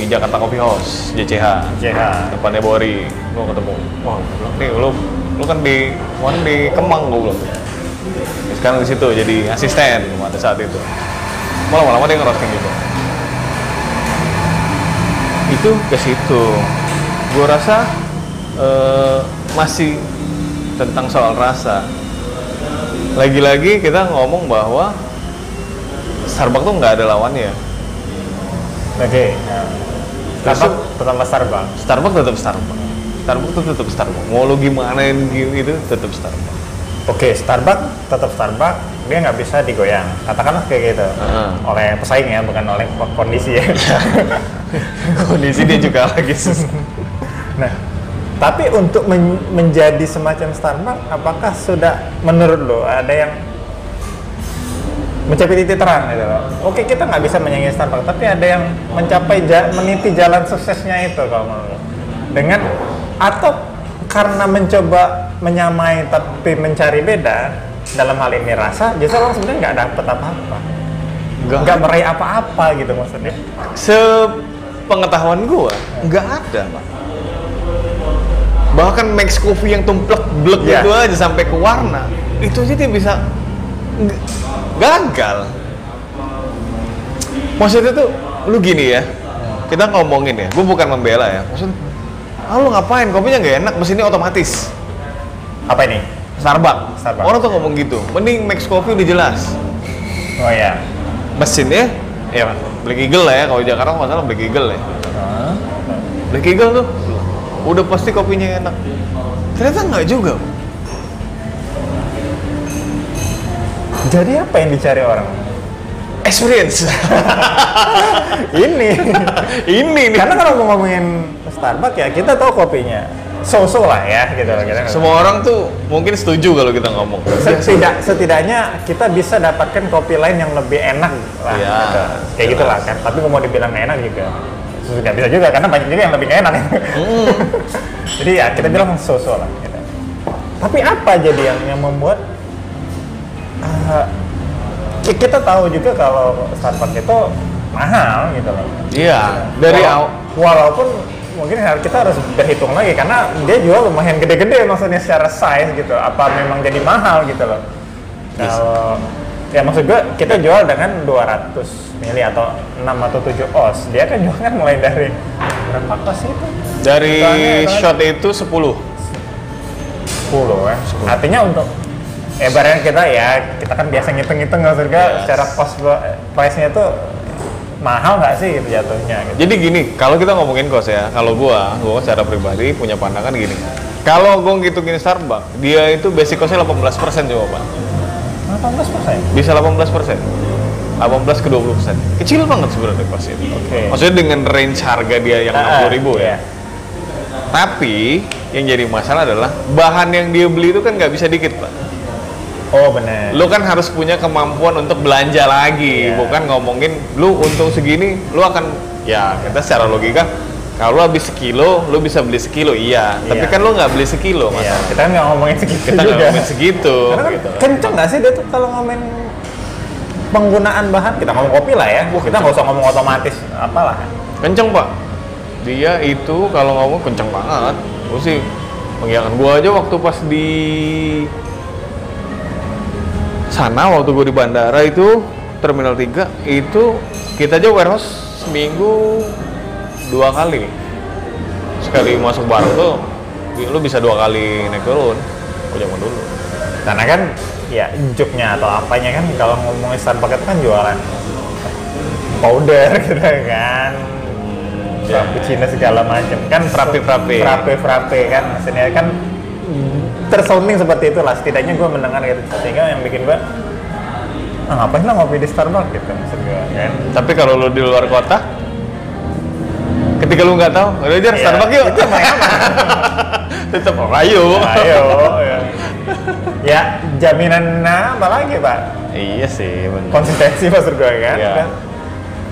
Jakarta Coffee House JCH JH depannya Bori gue ketemu. Wah bilang nih lu lu kan di mana di Kemang gue Ya, sekarang di situ jadi asisten pada saat itu. Mau lama-lama dia ngerosting gitu itu ke situ. Gue rasa eh, masih tentang soal rasa lagi-lagi kita ngomong bahwa Starbucks tuh nggak ada lawannya oke nah. Starbucks tetap Starbucks Starbucks tetap Starbucks Starbucks tuh tetap Starbucks mau lu gimanain gitu tetap Starbucks Oke, Starbucks tetap Starbucks, dia nggak bisa digoyang. Katakanlah kayak gitu. Heeh. Oleh pesaing ya, bukan oleh ko- kondisi ya. kondisi dia juga lagi susah nah, tapi untuk men- menjadi semacam Starbucks, apakah sudah menurut lo ada yang mencapai titik terang gitu loh? Oke, kita nggak bisa menyaingi Starbucks, tapi ada yang mencapai ja- meniti jalan suksesnya itu kalau menurut lo. Dengan atau karena mencoba menyamai tapi mencari beda dalam hal ini rasa, justru orang sebenarnya nggak dapet apa-apa, nggak meraih apa-apa gitu maksudnya. sepengetahuan gua nggak ada pak bahkan Max Coffee yang tumplek blek Iya. itu aja sampai ke warna itu aja dia bisa gagal maksudnya tuh lu gini ya, kita ngomongin ya, gue bukan membela ya. Maksud, ah lu ngapain? Kopinya nggak enak, mesinnya otomatis. Apa ini? Starbucks. Starbucks. Orang tuh ngomong gitu. Mending Max Coffee udah jelas. Oh ya. Mesinnya, ya Black Eagle lah ya. Kalau di Jakarta nggak salah Black Eagle ya. Black Eagle tuh, udah pasti kopinya enak. Ternyata nggak juga. Jadi apa yang dicari orang? Experience. ini. Ini nih. Karena kalau mau ngomongin Starbucks ya kita tahu kopinya. So-so lah ya gitu loh. Kita Semua orang tuh mungkin setuju kalau kita ngomong. Setidak, setidaknya kita bisa dapatkan kopi lain yang lebih enak lah. Iya, gitu. Kayak gitu lah kan. Tapi mau dibilang enak juga nggak bisa juga karena banyak juga yang lebih enak. Hmm. jadi ya kita bilang so-so lah. Gitu. Tapi apa jadi yang yang membuat uh, ki- kita tahu juga kalau Starbucks itu mahal gitu loh. Iya, dari awal. walaupun mungkin kita harus berhitung lagi karena dia jual lumayan gede-gede maksudnya secara size gitu. Apa memang jadi mahal gitu loh? Yes. Ya maksud gue kita jual dengan 200 mili atau 6 atau 7 os. Dia kan jual kan mulai dari berapa os itu? Dari hitungannya shot itu 10. 10 ya. Artinya untuk ya barang kita ya kita kan biasa ngitung-ngitung maksud gue Yes. secara cost price-nya itu mahal nggak sih gitu jatuhnya gitu. Jadi gini, kalau kita ngomongin kos ya, kalau gua, gua secara pribadi punya pandangan gini. Kalau gua ngitungin Starbucks, dia itu basic costnya 18% coba Pak. 18 persen. Bisa 18%. 18 ke 20 persen. Kecil banget sebenarnya kosnya. Oke. Maksudnya dengan range harga dia yang Ah, 60 ribu iya. ya. Tapi yang jadi masalah adalah bahan yang dia beli itu kan nggak bisa dikit pak. Oh benar. Lu kan harus punya kemampuan untuk belanja lagi, Iya. bukan ngomongin lu untung segini, lu akan ya kita secara logika kalau habis sekilo, lu bisa beli sekilo, iya. Tapi Iya. kan lu nggak beli sekilo, mas. Iya, kita kan nggak ngomongin segitu Kita nggak juga. ngomongin segitu. Karena kan gitu. kenceng nggak sih dia tuh kalau ngomongin penggunaan bahan kita ngomong kopi lah ya. Wah, kita nggak usah ngomong otomatis apalah. Kenceng pak. Dia itu kalau ngomong kenceng banget. Gue sih mengiyakan gua aja waktu pas di sana waktu gue di bandara itu terminal 3 itu kita aja warehouse seminggu dua kali. Sekali masuk barang tuh lu bisa dua kali naik turun. Oh zaman dulu. Karena kan ya juknya atau apanya kan kalau ngomongin Starbucks itu kan jualan powder gitu kan. ya. Cappuccino segala macam. Kan Frappe-frappe. frappe. Frappe kan. Maksudnya kan tersounding seperti itulah. Setidaknya gue mendengar gitu. Sehingga yang bikin gue ah ngapain lah ngopi di Starbucks gitu maksud gue kan. Tapi kalau lu di luar kota ketika lu nggak tahu udah aja Iya, Starbucks yuk enak. tetap oh, ayo ayo ya. ya jaminan apa lagi pak iya sih bener konsistensi maksud gue kan Iya. Dan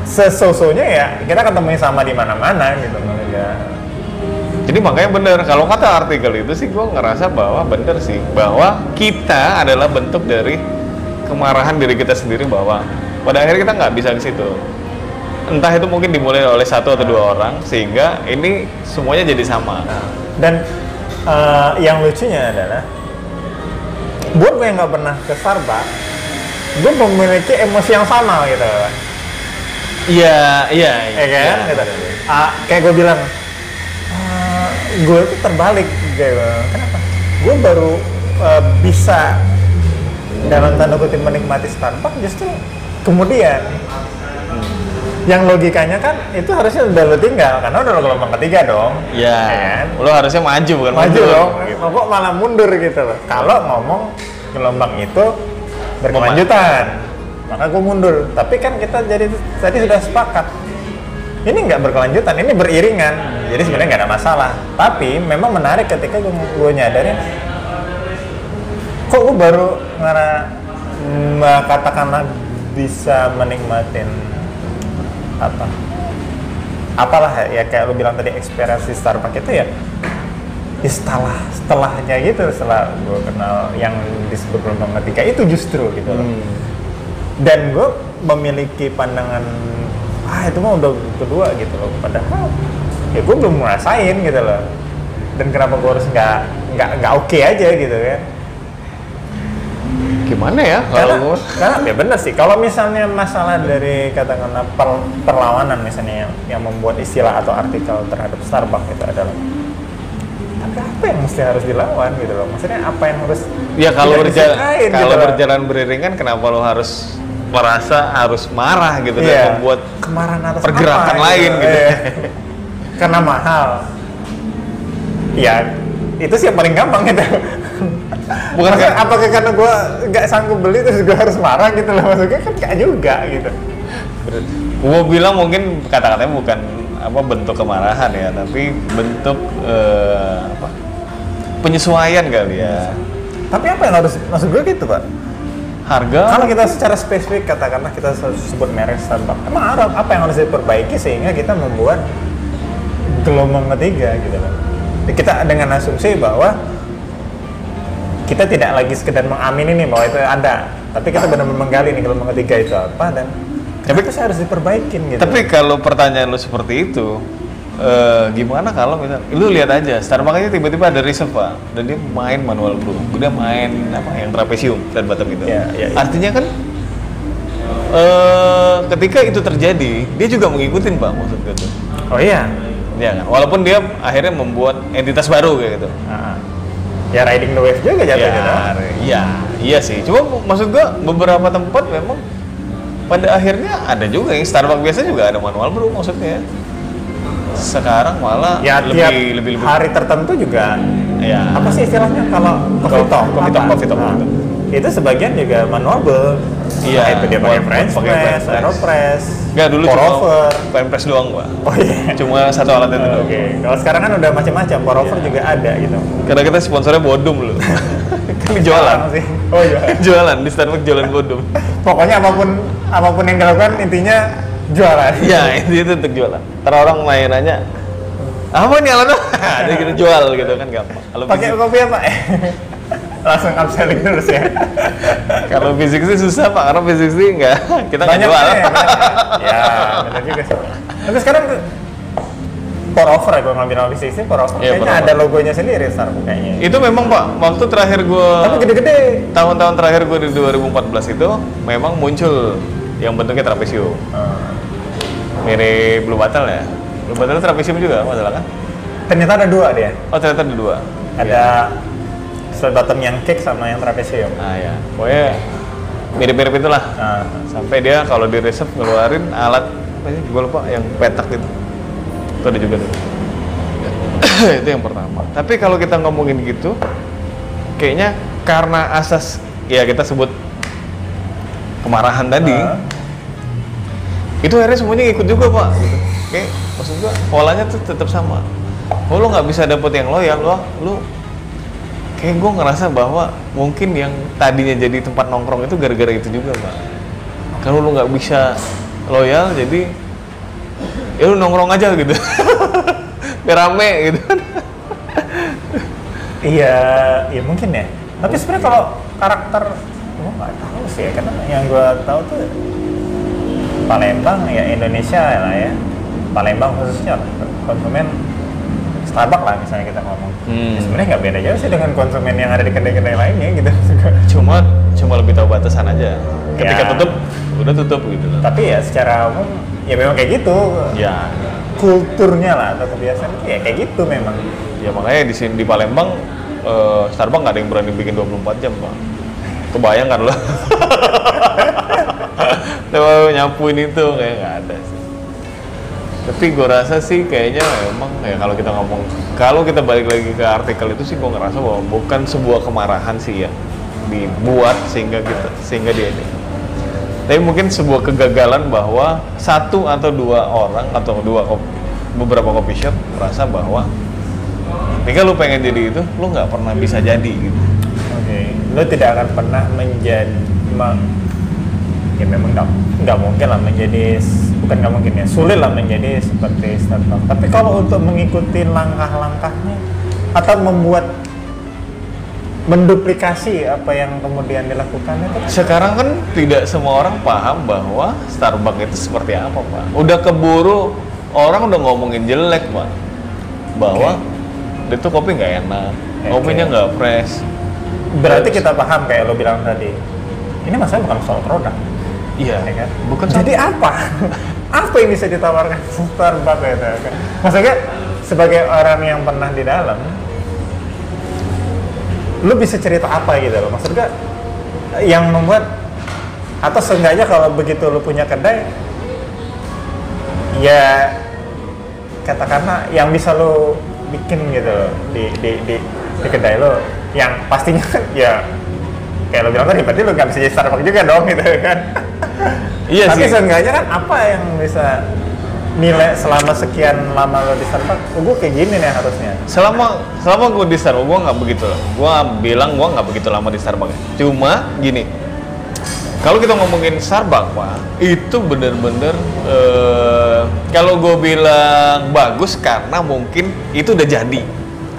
sesosonya ya kita ketemuin sama di mana-mana gitu maksudnya Jadi makanya bener, kalau kata artikel itu sih gue ngerasa bahwa bener sih, bahwa kita adalah bentuk dari kemarahan diri kita sendiri bahwa pada akhirnya kita nggak bisa ke situ. Entah itu mungkin dimulai oleh satu atau dua orang, sehingga ini semuanya jadi sama. Dan eh, yang lucunya adalah buat gue yang nggak pernah ke Starbucks, gue memiliki emosi yang sama gitu, Iya, iya, ya kan? Gitu. Ah, kayak gue bilang, "Ah, gue itu terbalik, gitu. Kenapa? Gue baru eh, bisa dalam tanda kutip menikmati Starbucks justru kemudian yang logikanya kan itu harusnya udah lo tinggal karena udah lo gelombang ketiga dong. Iya, ya kan? lo harusnya maju bukan maju mundur, dong. gitu. kok malah mundur gitu loh. Kalau ngomong gelombang itu berkelanjutan maka gue mundur. Tapi kan kita jadi tadi sudah sepakat ini nggak berkelanjutan ini beriringan. Jadi sebenarnya nggak ada masalah. Tapi memang menarik ketika gue, gue nyadarin kok gue baru ngara mm, katakanlah bisa menikmatin apa? Apalah ya kayak lu bilang tadi experience di Starbucks itu ya ya setelah setelahnya gitu setelah gue kenal yang disebut gelombang ketiga itu justru gitu loh. Hmm. dan gue memiliki pandangan ah itu mah udah kedua gitu loh padahal ya gue belum ngerasain gitu loh. Dan kenapa gue harus nggak nggak nggak oke aja gitu kan gimana ya? Karena, kalau karena ya bener sih. Kalau misalnya masalah dari katakanlah per- perlawanan misalnya yang, yang membuat istilah atau artikel terhadap Starbucks itu adalah tapi apa yang mesti harus dilawan? gitu loh. Maksudnya apa yang harus ya kalau tidak berjalan kalau gitu berjalan beriringan kenapa lo harus merasa harus marah gitu Iya. dan membuat kemarahan atas pergerakan apa, lain gitu. Iya. karena mahal. Ya itu sih yang paling gampang gitu Bukan kayak- apakah karena gue nggak sanggup beli terus gue harus marah gitu loh? Maksudnya kan nggak juga gitu. Gue bilang mungkin kata-katanya bukan apa bentuk kemarahan ya, tapi bentuk eh, apa penyesuaian kali ya. tapi apa yang harus maksud gue gitu pak? Harga? Kalau kita secara spesifik katakanlah kita sebut merek Starbucks emang ada apa yang harus diperbaiki sehingga kita membuat gelombang ketiga gitu loh kita dengan asumsi bahwa kita tidak lagi sekedar mengamini nih bahwa itu ada tapi kita benar-benar menggali nih gelombang ketiga itu apa dan Tapi- tapi sih harus diperbaikin gitu Tapi kalau pertanyaan lu seperti itu, eh, gimana kalau misal, lu lihat aja, Starbucks aja tiba-tiba ada reserve pak, dan dia main manual brew, dia main apa yang trapesium dan bottom itu. Iya, iya, iya. Artinya kan, eh, ketika itu terjadi, dia juga ngikutin pak maksud gue tuh. oh iya Ya kan? Walaupun dia akhirnya membuat entitas baru kayak gitu. Ah. Ya riding the wave juga jatuhnya ya, iya, iya sih. Cuma maksud gua beberapa tempat memang pada akhirnya ada juga yang Starbucks biasa juga ada manual brew maksudnya. Sekarang malah ya lebih, tiap lebih lebih hari tertentu juga ya. apa sih istilahnya kalau coffee Coffee- talk coffee talk, talk, Nah, gitu. itu sebagian juga manual brew Iya, Entah itu dia pakai French pakai press, aeropress Enggak dulu pour cuma press doang, Pak. oh iya Cuma satu alat itu. Oke, kalau sekarang kan udah macam-macam, pour over Iya. juga ada gitu. Karena kita sponsornya bodum loh. kan jualan. Sih. Oh iya. jualan di Starbucks jualan bodum. Pokoknya apa pun apa pun yang dilakukan intinya jualan. Iya, itu untuk jualan. Ntar orang nanya-nanya, apa nih alatnya? Ada gitu jual gitu kan gampang. Kalau Pakai kopi apa? Langsung upselling terus ya. kalau fisik sih susah pak, karena fisik sih enggak kita nggak banyak jual. ya, banyak. ya, benar juga sih. Tapi sekarang pour over ya kalau ngambil nama bisnis ini pour over pour kayaknya ada logonya sendiri Starbucks kayaknya. Itu memang pak, waktu terakhir gue Tapi gede-gede. tahun-tahun terakhir gue di 2014 itu memang muncul yang bentuknya trapesium, Hmm. mirip blue bottle ya. Blue bottle trapesium juga masalah kan? Ternyata ada dua dia. Oh ternyata ada dua. Ada flat bottom yang cake sama yang trapesium. Ah ya, pokoknya mirip-mirip itulah. Nah, Sampai dia kalau di reserve ngeluarin alat apa sih? Gue lupa yang petak gitu. Itu ada juga tuh. itu yang pertama. Tapi kalau kita ngomongin gitu, kayaknya karena asas ya kita sebut kemarahan tadi, Nah. itu akhirnya semuanya ikut juga pak. Gitu. Kayak maksud gua polanya tuh tetap sama. Oh lo nggak bisa dapet yang loyal lo, lo kayak gue ngerasa bahwa mungkin yang tadinya jadi tempat nongkrong itu gara-gara itu juga pak. Kalau lo nggak bisa loyal jadi ya lu nongkrong aja gitu. Biar rame gitu. Iya, iya mungkin ya. Tapi sebenarnya kalau karakter, gue nggak tahu sih ya. Karena yang gue tahu tuh Palembang ya Indonesia lah ya. Palembang khususnya konsumen Starbucks lah misalnya kita ngomong. Hmm. Ya, sebenarnya nggak beda jauh sih dengan konsumen yang ada di kedai-kedai lainnya gitu. Cuma cuma lebih tahu batasan aja. Ketika Ya. tutup udah tutup gitu loh. Tapi ya secara umum ya memang kayak gitu. Ya, Kulturnya lah atau kebiasaan itu ya kayak gitu memang. ya makanya di sini di Palembang eh, Starbucks nggak ada yang berani bikin 24 jam pak. Kebayang kan lo? Nyapuin itu kayak nggak ada sih. Tapi gue rasa sih kayaknya memang ya kalau kita ngomong kalau kita balik lagi ke artikel itu sih gue ngerasa bahwa bukan sebuah kemarahan sih ya dibuat sehingga kita sehingga dia ini. Tapi mungkin sebuah kegagalan bahwa satu atau dua orang atau dua kop- beberapa coffee shop merasa bahwa ketika lu pengen jadi itu, lu nggak pernah bisa jadi gitu. Oke, lo tidak akan pernah menjadi ya memang nggak mungkin lah menjadi bukan nggak mungkin ya sulit lah menjadi seperti Starbucks. Tapi kalau untuk mengikuti langkah-langkahnya atau membuat menduplikasi apa yang kemudian dilakukan itu Sekarang kan tidak semua orang paham bahwa Starbucks itu seperti apa, Pak. Udah keburu orang udah ngomongin jelek, Pak. Bahwa itu kopi nggak enak, Oke. kopinya nggak fresh. berarti kita paham kayak lo bilang tadi ini masalah bukan soal produk Iya. ya kan Bukan jadi apa apa yang bisa ditawarkan? Starbucks itu kan? Maksudnya sebagai orang yang pernah di dalam lu bisa cerita apa gitu loh? Maksudnya yang membuat atau seenggaknya kalau begitu lu punya kedai ya katakanlah yang bisa lu bikin gitu loh di di di, di kedai lo yang pastinya ya kayak lo bilang tadi berarti lo nggak bisa jadi juga dong gitu kan Iya tapi sih. seenggaknya kan apa yang bisa nilai selama sekian lama lo di Starbucks oh, gue kayak gini nih harusnya Selama selama gue di Starbucks, gue nggak begitu. Gue bilang gue nggak begitu lama di Starbucks. Cuma gini, kalau kita ngomongin Starbucks, pak, itu bener-bener eh, kalau gue bilang bagus karena mungkin itu udah jadi.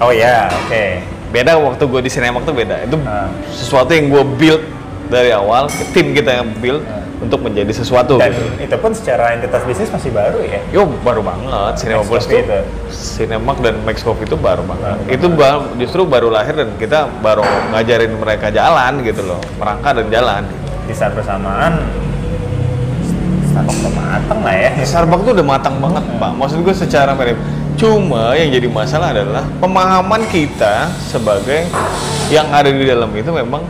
oh ya oke Beda waktu gue di Cinemark tuh beda. Itu Ah. sesuatu yang gue build dari awal, tim kita yang build Ah. untuk menjadi sesuatu. dan gitu. itu pun secara entitas bisnis masih baru ya Yo baru banget Cinemapolis Coffee itu, itu. Cinemark dan Max Coffee itu baru banget. Baru itu baru, justru baru lahir dan kita baru ngajarin mereka jalan gitu loh, merangkak dan jalan. di saat bersamaan Starbucks udah matang lah ya Starbucks tuh udah matang banget pak. Maksud gue secara mirip. Cuma yang jadi masalah adalah pemahaman kita sebagai yang ada di dalam itu memang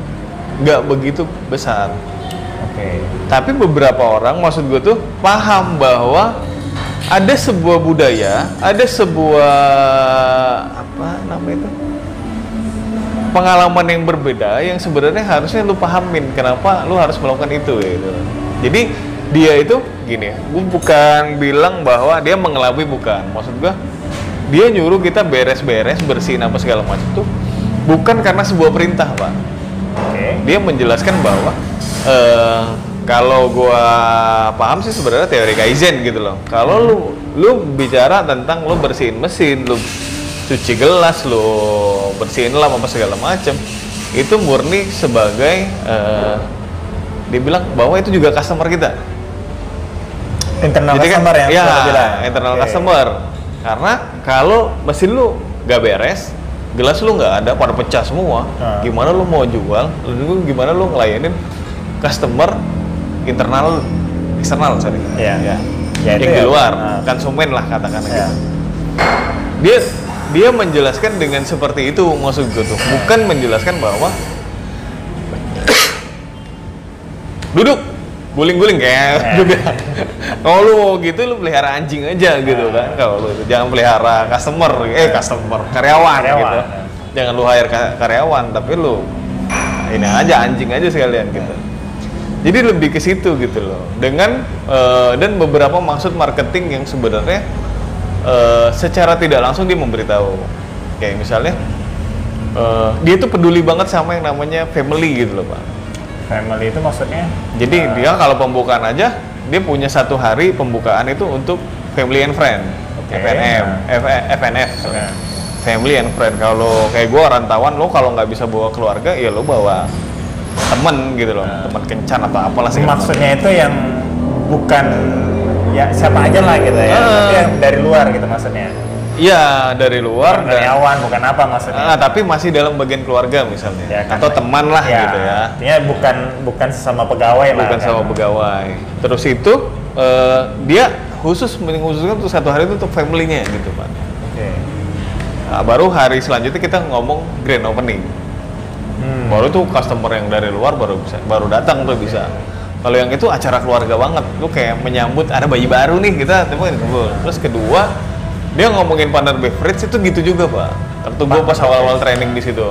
nggak begitu besar. oke Tapi beberapa orang, maksud gue tuh paham bahwa ada sebuah budaya, ada sebuah apa namanya itu pengalaman yang berbeda yang sebenarnya harusnya lu pahamin kenapa lu harus melakukan itu gitu. Jadi dia itu gini, gue bukan bilang bahwa dia mengelabui bukan, maksud gue dia nyuruh kita beres-beres bersihin apa segala macam tuh bukan karena sebuah perintah pak dia menjelaskan bahwa eh, kalau gua paham sih sebenarnya teori kaizen gitu loh. Kalau lu lu bicara tentang lu bersihin mesin, lu cuci gelas, lu bersihin lap apa segala macam, itu murni sebagai eh, dibilang bahwa itu juga customer kita. internal Jadi kan- customer yang ya, sudah bilang. internal Oke. customer. Karena kalau mesin lu gak beres, gelas lu nggak ada, pada pecah semua. Ah. Gimana lu mau jual? Lu gimana lu ngelayanin customer internal, eksternal sorry. Iya. Ya. Ya, itu yang di ya. luar, Ah. konsumen lah katakan Ya. gitu. Dia dia menjelaskan dengan seperti itu maksud gue tuh, bukan menjelaskan bahwa duduk guling-guling kayak Eh. juga. Kalau lu mau gitu lu pelihara anjing aja gitu kan. Kalau lu itu jangan pelihara customer, eh customer, karyawan, Karyawan. gitu. Jangan lu hire ka- karyawan, tapi lu ini aja anjing aja sekalian gitu. Jadi lebih ke situ gitu loh. Dengan eh, dan beberapa maksud marketing yang sebenarnya eh, secara tidak langsung dia memberitahu. Kayak misalnya eh, dia tuh peduli banget sama yang namanya family gitu loh, Pak. Family itu maksudnya Jadi eh, dia kalau pembukaan aja dia punya satu hari pembukaan itu untuk family and friend, Oke. FNM, F- FNF. Oke. family and friend. Kalau kayak gue rantauan, lo kalau nggak bisa bawa keluarga, ya lo bawa temen gitu loh, teman kencan atau apalah sih. maksudnya itu yang bukan ya siapa aja lah gitu ya tapi yang dari luar gitu maksudnya Iya dari luar bukan dan karyawan bukan apa maksudnya Ah, tapi masih dalam bagian keluarga misalnya, Ya, kan. atau teman lah gitu ya. artinya bukan bukan sesama pegawai lah bukan kan. sama pegawai. Terus itu eh, dia khusus mengkhususkan untuk satu hari itu untuk family-nya gitu pak. Oke. Nah, baru hari selanjutnya kita ngomong grand opening. Hmm. Baru tuh customer yang dari luar baru bisa baru datang tuh bisa. Kalau yang itu acara keluarga banget, lu kayak menyambut ada bayi baru nih kita kumpul. Terus kedua dia ngomongin partner beverage itu gitu juga pak. Waktu gua pas awal-awal training di situ.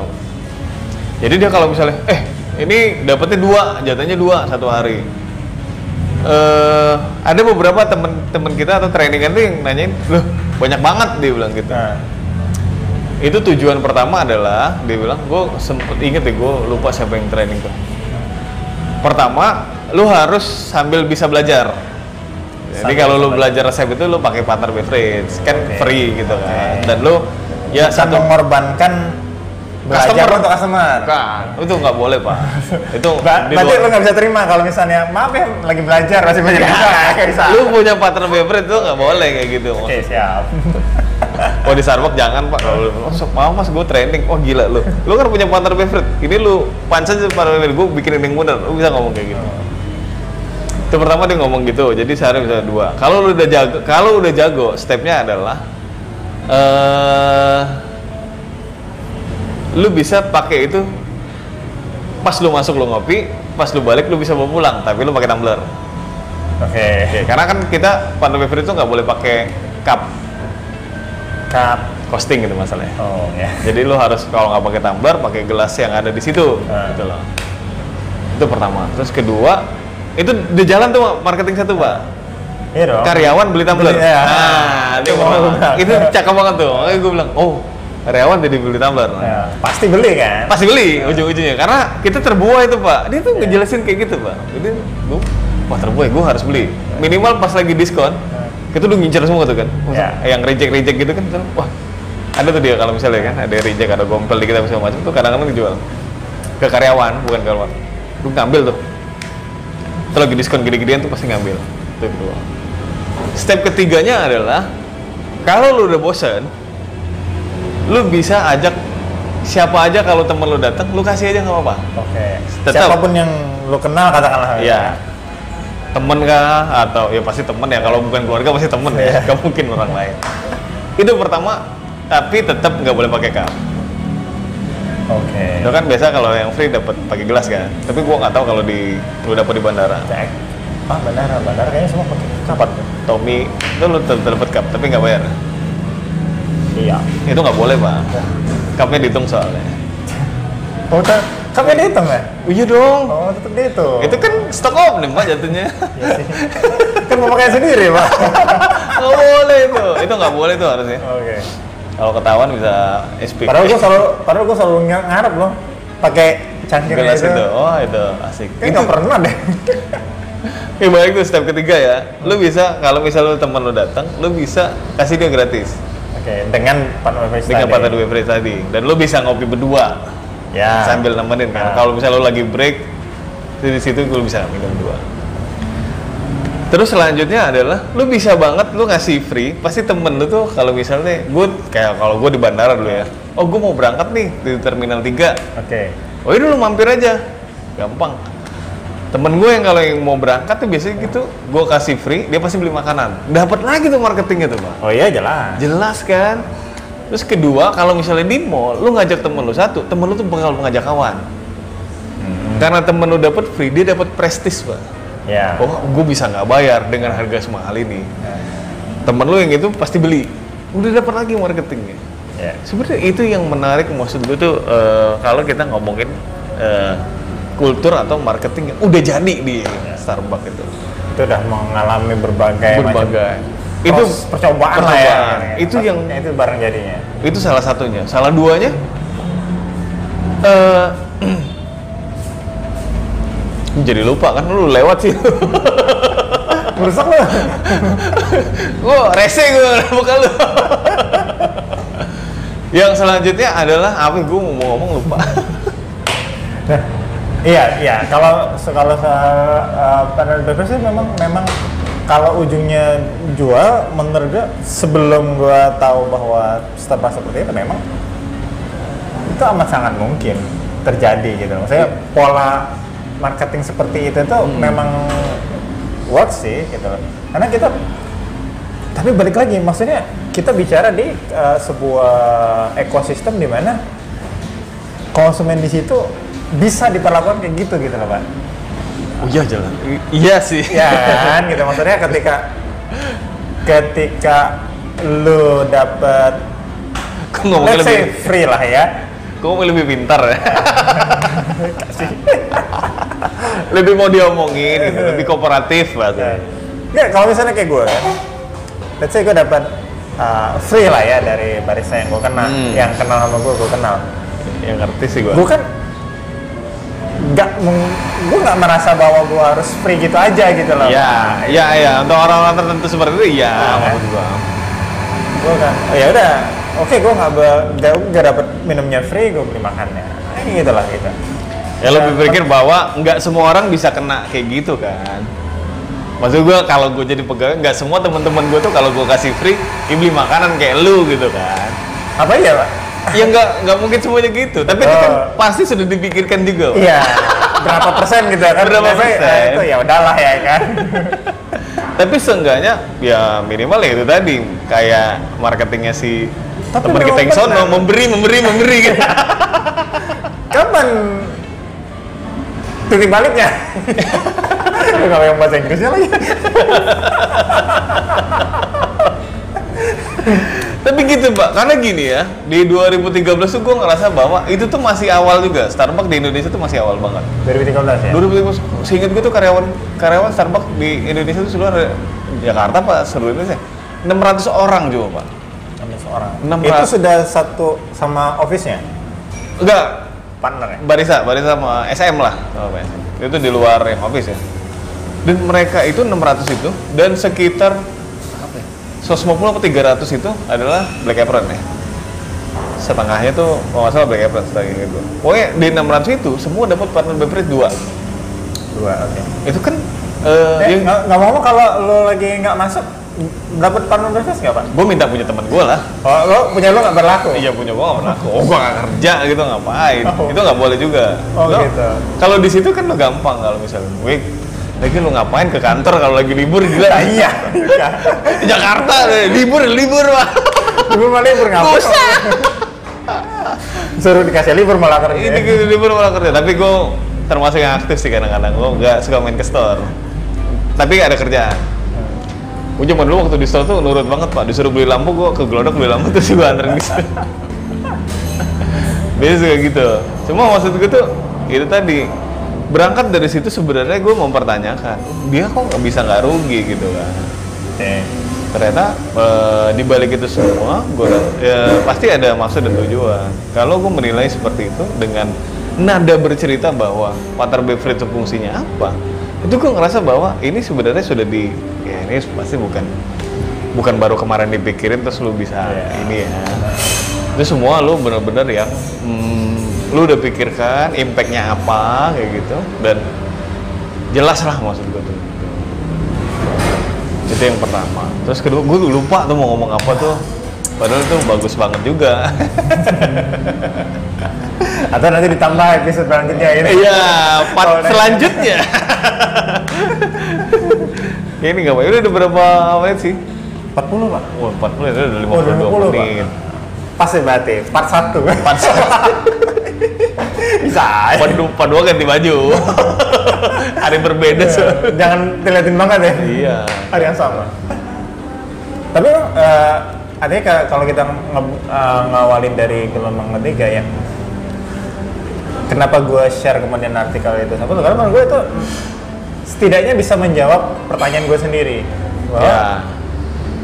Jadi dia kalau misalnya, eh ini dapetnya dua, jatahnya dua satu hari. eh ada beberapa temen-temen kita atau trainingan tuh yang nanyain, loh banyak banget dia bilang gitu. Nah, Itu tujuan pertama adalah dia bilang, gue sempet inget deh, gue lupa siapa yang training tuh. Pertama, lu harus sambil bisa belajar. Jadi kalau lu belajar resep itu lu pakai partner beverage, kan Oke. free gitu kan. Oke. Dan lu ya bukan satu mengorbankan belajar Customer. untuk customer. Bukan, itu nggak boleh pak. itu Ba- berarti lu nggak bisa terima kalau misalnya maaf ya lagi belajar masih belajar bisa kayak bisa. lu punya partner favorite tuh nggak boleh kayak gitu. Oke siap. Oh di Starbucks jangan pak. Kalau lu, oh, so- mau mas gue training. Oh gila lu. Lu kan punya partner favorite. Ini lu pansen partner favorite gue bikinin yang bener. Lu bisa ngomong kayak gitu. Itu pertama dia ngomong gitu. Jadi sehari bisa dua. Kalau lu udah jago, kalau udah jago, stepnya adalah eh lu bisa pakai itu pas lu masuk lu ngopi, pas lu balik lu bisa bawa pulang, tapi lu pakai tumbler. Oke. Oke, karena kan kita partner favorite itu nggak boleh pakai cup Cup. costing gitu masalahnya. Oh ya. Jadi lu harus kalau nggak pakai tumbler, pakai gelas yang ada di situ. Ah. Gitu loh. Itu pertama. Terus kedua, itu di jalan tuh marketing satu pak. Iya dong. Karyawan beli tumbler. Beli, ya. Nah, itu Itu cakep banget tuh. Makanya gue bilang, oh karyawan jadi beli tumbler. Nah, Ya, pasti beli kan? Pasti beli ujung-ujungnya karena kita terbuai itu pak. Dia tuh Iya. ngejelasin kayak gitu pak. Jadi gue, wah terbuai, gue harus beli. Minimal pas lagi diskon, kita udah ngincer semua tuh kan. Iya. Yang reject-reject gitu kan, wah ada tuh dia kalau misalnya kan ada reject, ada gompel dikit apa segala macam tuh kadang-kadang dijual ke karyawan bukan ke karyawan. Lu ngambil tuh. Itu lagi diskon gede-gedean tuh pasti ngambil. Itu yang kedua. Step ketiganya adalah kalau lu udah bosen, lu bisa ajak siapa aja kalau temen lu datang, lu kasih aja nggak apa-apa. Oke. Tetap. Siapa pun yang lu kenal katakanlah. Iya. Temen kah atau ya pasti temen ya kalau bukan keluarga pasti temen Iya. ya, gak mungkin orang lain. Itu pertama, tapi tetap nggak boleh pakai cup. Oke. Itu kan biasa kalau yang free dapat pakai gelas kan. Tapi gua nggak tahu kalau di lu dapat di bandara. Cek. Ah bandara, bandara kayaknya semua pakai kapan? Tommy itu lu tetap dapat cup tapi nggak bayar. Iya. Itu nggak boleh pak. Cupnya dihitung soalnya. Oh, kan kapan dihitung ya? Iya dong. Oh, tetap dihitung. Itu kan stok opening pak jatuhnya. Iya sih. kan mau pakai sendiri, Pak. nggak boleh itu. Itu nggak boleh tuh harusnya. Oke. Kalau ketahuan bisa SP. Padahal gua selalu padahal gua selalu ng- ngarep loh pakai cangkir gelas itu. Oh itu asik. Kayak nggak pernah deh. Oke balik tuh step ketiga ya. Lu bisa kalau misal lu teman lu datang, lu bisa kasih dia gratis Oke, dengan partner face dengan tadi. partner dua free tadi. Dan lu bisa ngopi berdua Ya. sambil nemenin kan. Ya. Kalau misal lu lagi break di situ lu bisa minum dua. Terus selanjutnya adalah lu bisa banget lu ngasih free, pasti temen lu tuh kalau misalnya gue kayak kalau gue di bandara dulu ya. Oh, gue mau berangkat nih di terminal 3. Oke. Oh, ini lu mampir aja. Gampang. Temen gue yang kalau yang mau berangkat tuh biasanya gitu, gue kasih free, dia pasti beli makanan. Dapat lagi tuh marketingnya tuh, Pak. Oh iya jelas. Jelas kan? Terus kedua, kalau misalnya di mall, lu ngajak temen lu satu, temen lu tuh bakal mengajak kawan. Karena temen lu dapat free, dia dapat prestis, Pak. Ya. Oh, gue bisa nggak bayar dengan harga semahal ini. Temen lu yang itu pasti beli. Udah dapat lagi marketingnya. Ya. Sebenarnya itu yang menarik maksud gue tuh eh, kalau kita ngomongin eh, kultur atau marketing yang udah jadi di Starbucks itu. Itu udah mengalami berbagai, Berbagai. macam Itu percobaan, lah ya. percobaan. Itu yang- itu bareng jadinya. Itu salah satunya. Salah duanya eh jadi lupa kan lu lewat sih. Merusak loh. Gua rese gue bukan lu. yang selanjutnya adalah apa gue mau ngomong lupa. Nah, iya, iya. Kalau kalau uh, panel beverage sih memang memang kalau ujungnya jual, menurut gue sebelum gua tahu bahwa Starbucks seperti itu memang itu amat sangat mungkin terjadi gitu. Maksudnya pola marketing seperti itu tuh memang works sih gitu. Karena kita tapi balik lagi, maksudnya kita bicara di uh, sebuah ekosistem di mana konsumen di situ bisa diperlakukan kayak gitu gitu loh pak. Oh iya jalan. iya sih. Ya kan, gitu maksudnya ketika ketika lu dapet Kok ngomongnya let's say lebih, free lah ya. kok ngomongnya lebih pintar ya? lebih mau diomongin, gitu, lebih kooperatif bahasa. Nggak, kalau misalnya kayak gue kan, let's say gue dapat uh, free lah ya dari barista yang gue kenal, Hmm. yang kenal sama gue, gue kenal. Yang ngerti sih gua. Gue kan nggak gue nggak merasa bahwa gue harus free gitu aja gitu loh. Ya, ya, ya. Untuk orang-orang tertentu seperti itu, iya. Nah, gua. gue kan oh ya udah oke gue nggak be- nggak nggak dapet minumnya free gue beli makannya ini gitu lah gitu Ya lo berpikir bahwa nggak semua orang bisa kena kayak gitu kan. Maksud gue kalau gue jadi pegawai nggak semua teman-teman gue tuh kalau gue kasih free, dia beli makanan kayak lu gitu kan. apa ya pak Ya nggak nggak mungkin semuanya gitu. Tapi itu kan Oh. pasti sudah dipikirkan juga. Pak. iya berapa persen gitu kan Berapa eh, persen? itu ya udahlah ya kan Tapi seenggaknya ya minimal ya itu tadi kayak marketingnya si teman kita yang sono memberi memberi memberi gitu. kapan titik baliknya nggak yang bahasa Inggrisnya lagi Tapi gitu pak, karena gini ya di 2013 tuh gue ngerasa bahwa itu tuh masih awal juga. Starbucks di Indonesia tuh masih awal banget. 2013 ya 2013, seingat gue tuh karyawan karyawan Starbucks di Indonesia tuh seluruh Jakarta pak seluruh Indonesia 600 orang juga pak. 16 orang 600. itu sudah satu sama office-nya Enggak, partner ya Barisa, Barisa sama SM lah sama SM. Itu di luar yang office ya. Dan mereka itu 600 itu dan sekitar apa ya? 150 atau 300 itu adalah Black Apron ya. Setengahnya tuh kalau nggak salah Black Apron setengahnya gitu. Pokoknya di 600 itu semua dapat partner beverage dua. dua oke Itu kan eh Eh, yang nggak nggak mau kalau lo lagi nggak masuk dapat partner breakfast nggak pak? gue minta punya teman gue lah. Oh lo punya lo nggak berlaku? Iya punya gue nggak pernah. Oh gue nggak kerja gitu ngapain? Oh. Itu nggak boleh juga. Oh, Lo- gitu. Kalau di situ kan lo gampang kalau misalnya, wih, lagi lo ngapain ke kantor kalau lagi libur gila? Nah, iya. Di Jakarta deh, libur libur pak. Libur malah libur ngapain? Bosan. Suruh dikasih libur malah kerja. Ini libur malah kerja. Tapi gue termasuk yang aktif sih kadang-kadang. Gue nggak suka main ke store. Tapi ada kerjaan. Gue cuma dulu waktu di store tuh nurut banget pak. Disuruh beli lampu, gue ke Glodok beli lampu terus gue anterin di situ. Biasa suka gitu. Cuma maksud gue tuh itu tadi berangkat dari situ sebenarnya gue mempertanyakan dia kok nggak bisa nggak rugi gitu kan Oke. ternyata eh, di balik itu semua gue ya, pasti ada maksud dan tujuan kalau gue menilai seperti itu dengan nada bercerita bahwa water beverage fungsinya apa itu gue ngerasa bahwa ini sebenarnya sudah di ya ini pasti bukan bukan baru kemarin dipikirin terus lu bisa Iya. ini ya. Itu semua lu bener-bener yang hmm, lu udah pikirkan impactnya apa kayak gitu. Dan jelas lah maksud gue tuh. Itu yang pertama. Terus kedua gue lupa tuh mau ngomong apa tuh padahal itu bagus banget juga Atau nanti ditambah episode selanjutnya ini. iya part nanti- selanjutnya ini nggak apa ini udah berapa menit sih 40 pak. Wah, 40 itu udah 52 Oh, 50, Pak. menit Pas ya berarti. Part 1 part Bisa aja. part dua, part dua ganti baju hari berbeda so. Jangan diliatin banget ya. iya Hari yang sama. Tapi eh artinya ka- kalau kita nge- eh, ngawalin dari gelombang ketiga ya, kenapa gue share kemudian artikel itu sama lu? Karena menurut gue itu setidaknya bisa menjawab pertanyaan gue sendiri. Bahwa, ya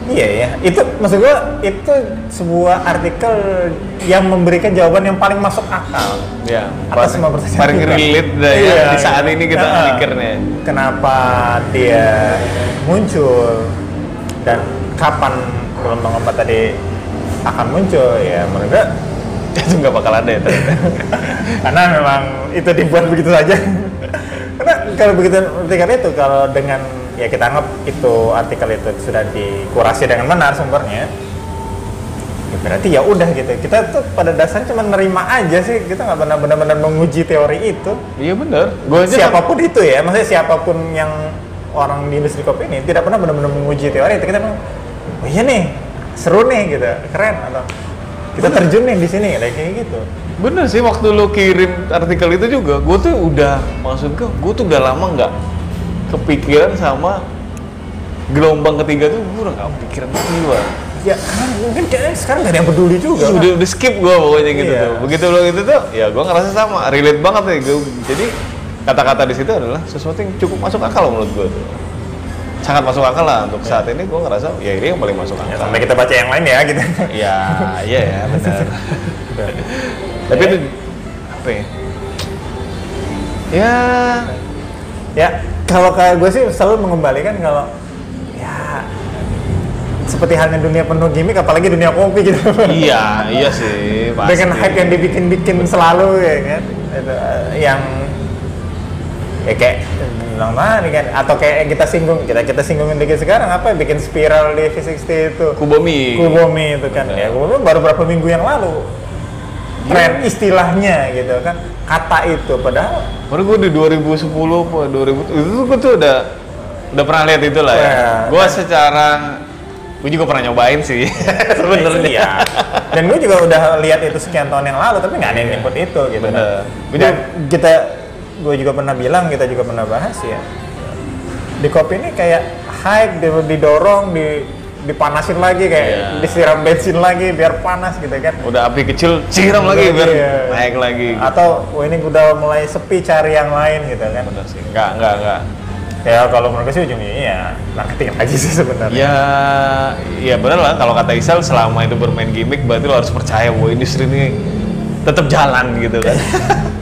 Iya ya, itu maksud gue itu sebuah artikel yang memberikan jawaban yang paling masuk akal. ya Atas semua pertanyaan paling kita. relate dah ya Iya, di saat ini kita Nah, mikirnya Kenapa dia muncul dan kapan gelombang empat tadi akan muncul ya menurut gue itu nggak bakal ada ya karena memang itu dibuat begitu saja. Karena kalau begitu artikel itu kalau dengan ya kita anggap itu artikel itu sudah dikurasi dengan benar sumbernya ya berarti ya udah gitu. Kita tuh pada dasarnya cuma nerima aja sih. Kita nggak pernah benar-benar menguji teori itu. Iya bener gue aja siapa pun itu ya. Maksudnya siapa pun yang orang di industri kopi ini tidak pernah benar-benar menguji teori itu. Kita bilang oh iya nih seru nih gitu keren atau kita terjun nih di sini kayak gitu Bener sih waktu lo kirim artikel itu juga, gue tuh udah maksud gue, gue tuh udah lama nggak kepikiran sama gelombang ketiga tuh gue udah nggak kepikiran lagi gue. ya karena mungkin kayaknya sekarang gak ada yang peduli juga Iya, kan? udah udah skip gue pokoknya gitu Iya. tuh. Begitu lo gitu tuh, ya gue ngerasa sama, relate banget ya gue. Jadi kata-kata di situ adalah sesuatu yang cukup masuk akal menurut gue tuh. Sangat masuk akal lah untuk saat ini gue ngerasa ya ini yang paling masuk ya, akal. sampai kita baca yang lain ya gitu Ya, iya ya benar. Tapi itu apa ya? Ya, ya kalau kayak gue sih selalu mengembalikan kalau ya seperti halnya dunia penuh gimmick apalagi dunia kopi gitu iya iya sih pasti. dengan hype yang dibikin-bikin selalu ya kan itu, eh, yang ya kayak bilang mana kan atau kayak yang kita singgung kita kita singgungin dikit sekarang apa bikin spiral di V60 itu Kubomi Kubomi itu kan Benar. ya Kubomi baru berapa minggu yang lalu tren istilahnya gitu kan kata itu padahal Baru gue di 2010 apa 2000 itu gue tuh udah udah pernah lihat itu lah ya. Ya, gue secara gue juga pernah nyobain sih sebenarnya. Iya. Dan gue juga udah lihat itu sekian tahun yang lalu, tapi nggak ada yang nyebut itu gitu. Bener. Gua Dan kita, gue juga pernah bilang, kita juga pernah bahas ya. Di kopi ini kayak hype, di- didorong, di dipanasin lagi kayak Iya. disiram bensin lagi biar panas gitu kan. Udah api kecil siram lagi biar Iya. naik lagi. Atau wah ini udah mulai sepi cari yang lain gitu kan. Bener sih. Enggak, enggak, enggak. Ya kalau menurut gue sih ujungnya ya marketing aja sih sebenarnya. Ya, ya bener lah kalau kata Isal selama itu bermain gimmick berarti lo harus percaya bahwa industri ini tetap jalan gitu kan.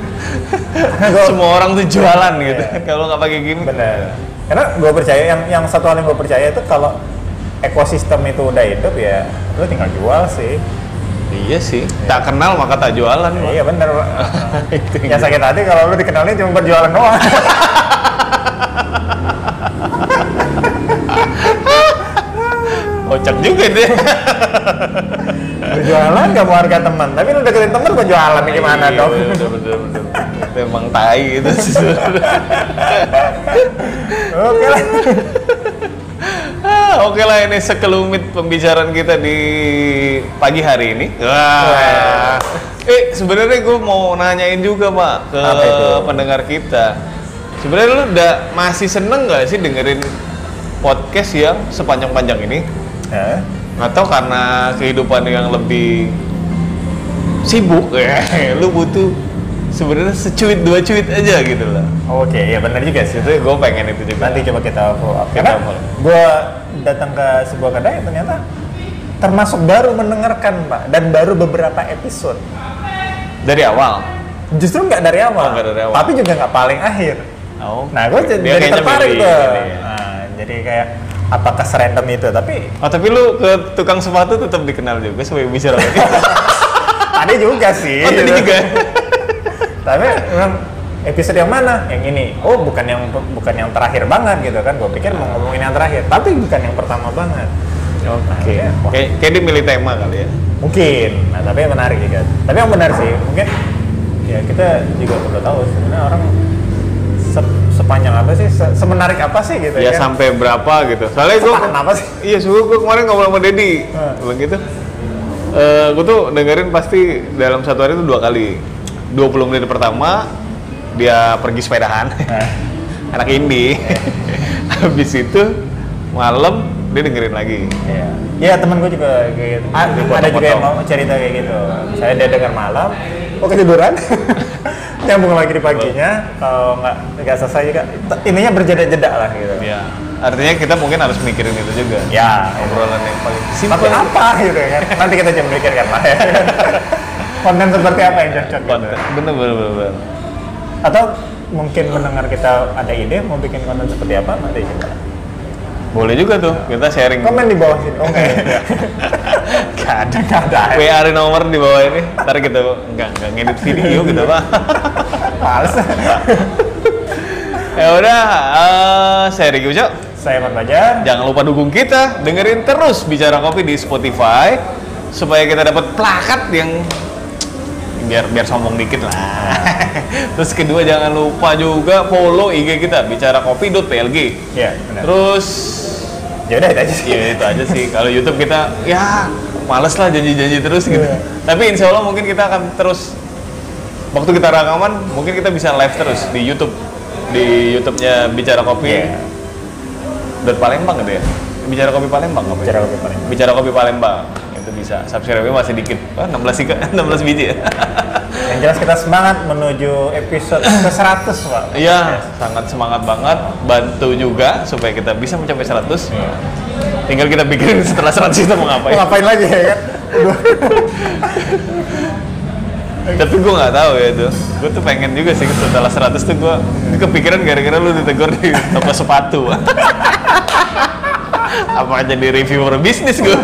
Semua orang tuh jualan gitu. Kalau nggak pakai gimmick. Benar. Karena gue percaya yang yang satu hal yang gue percaya itu kalau ekosistem itu udah hidup ya lu tinggal jual sih. Iya sih. Tak kenal maka tak jualan. Iya bener. Itu yang sakit hati kalau lu dikenalin cuma berjualan doang. Kocak juga deh. berjualan gak mau harga teman, tapi lu deketin teman buat jualan nih gimana Iya, dong? Bener, bener, bener. Itu emang tai gitu sih. Oke lah. Ah, Oke lah ini sekelumit pembicaraan kita di pagi hari ini. Wah. Eh sebenarnya gue mau nanyain juga pak ke pendengar kita. Sebenarnya lu udah masih seneng nggak sih dengerin podcast yang sepanjang-panjang ini? Hah? Atau karena kehidupan yang lebih sibuk ya, lu butuh sebenarnya secuit dua cuit aja gitu lah. Oke, ya benar juga sih. Itu gue pengen itu juga. Nanti coba kita follow up. Karena gue datang ke sebuah kedai ternyata termasuk baru mendengarkan pak dan baru beberapa episode. dari awal. Justru nggak dari awal, Oh, dari awal. tapi juga nggak paling akhir. Oh, Nah, gue jadi tertarik tuh. ya. Nah, jadi kayak apakah serandom itu? Tapi Oh tapi lu ke tukang sepatu tetap dikenal juga sebagai bicara lagi. tadi juga sih. oh tadi juga. Tapi memang episode yang mana? Yang ini. Oh, bukan yang bukan yang terakhir banget gitu kan? Gue pikir mau ngomongin yang terakhir, tapi bukan yang pertama banget. Oke. Nah, wah, Kayak kayak dia milih tema kali ya. Mungkin. Nah, tapi yang menarik juga. Tapi yang benar sih, mungkin ya kita juga perlu tahu sebenarnya orang se- sepanjang apa sih, se- semenarik apa sih gitu Ya kan? sampai berapa gitu. Soalnya gue Sepaham apa sih? Iya, suhu gue kemarin ngobrol sama Dedi. Hmm. Bilang gitu. Eh, gue tuh dengerin pasti dalam satu hari itu dua kali. 20 menit pertama dia pergi sepedahan. Anak indie. Habis itu malam dia dengerin lagi. Iya. Iya temen gue juga kayak gitu. A- Dia ada juga yang mau cerita kayak gitu. Saya dia dengar malam, kok ketiduran? Nyambung lagi di paginya, kalau nggak nggak selesai juga. Ininya berjeda-jeda lah gitu. Ya. Artinya kita mungkin harus mikirin itu juga. Ya, Obrolan yang paling Tapi simpel. apa gitu kan? Nanti kita coba mikirkan lah ya. Konten seperti apa yang cocok gitu. Konten. Bener bener bener. bener. Atau mungkin mendengar kita ada ide mau bikin konten seperti apa nanti. Boleh juga tuh, kita sharing. Komen di bawah sini. Oke. Gak ada. Nggak ada. WA ada nomor di bawah ini. Ntar kita enggak enggak ngedit video gitu pak. Males. ya udah, eh saya Riki Ucok. Saya Mat Bajar. Jangan lupa dukung kita, dengerin terus bicara kopi di Spotify supaya kita dapat plakat yang biar biar sombong dikit lah. Terus kedua jangan lupa juga follow IG kita bicara kopi.plg. Iya, benar. Terus Ya udah itu aja sih. ya itu aja sih. Kalau YouTube kita ya males lah janji-janji terus gitu. Iya. Tapi insya Allah mungkin kita akan terus waktu kita rekaman mungkin kita bisa live terus di YouTube di YouTube-nya bicara kopi. Iya. Dan Palembang gitu ya. Bicara kopi Palembang apa ya? Bicara kopi Palembang. Bicara kopi Palembang. Itu bisa. Subscribe-nya masih dikit. Oh, 16 sih, 16 biji ya. Yang jelas kita semangat menuju episode ke 100, Pak. Iya, sangat semangat banget. Bantu juga supaya kita bisa mencapai 100. Iya. Tinggal kita pikirin setelah 100 kita mau Mau ngapain. ngapain lagi ya kan? Tapi gue nggak tahu ya itu. Gue tuh pengen juga sih setelah 100 tuh gue kepikiran gara-gara lu ditegur di toko sepatu. Apa jadi reviewer bisnis gue?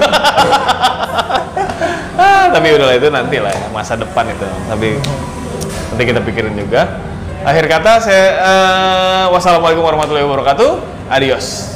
ah, tapi udahlah itu nanti lah ya, masa depan itu. Tapi nanti kita pikirin juga. Akhir kata saya eh, wassalamualaikum warahmatullahi wabarakatuh. Adios.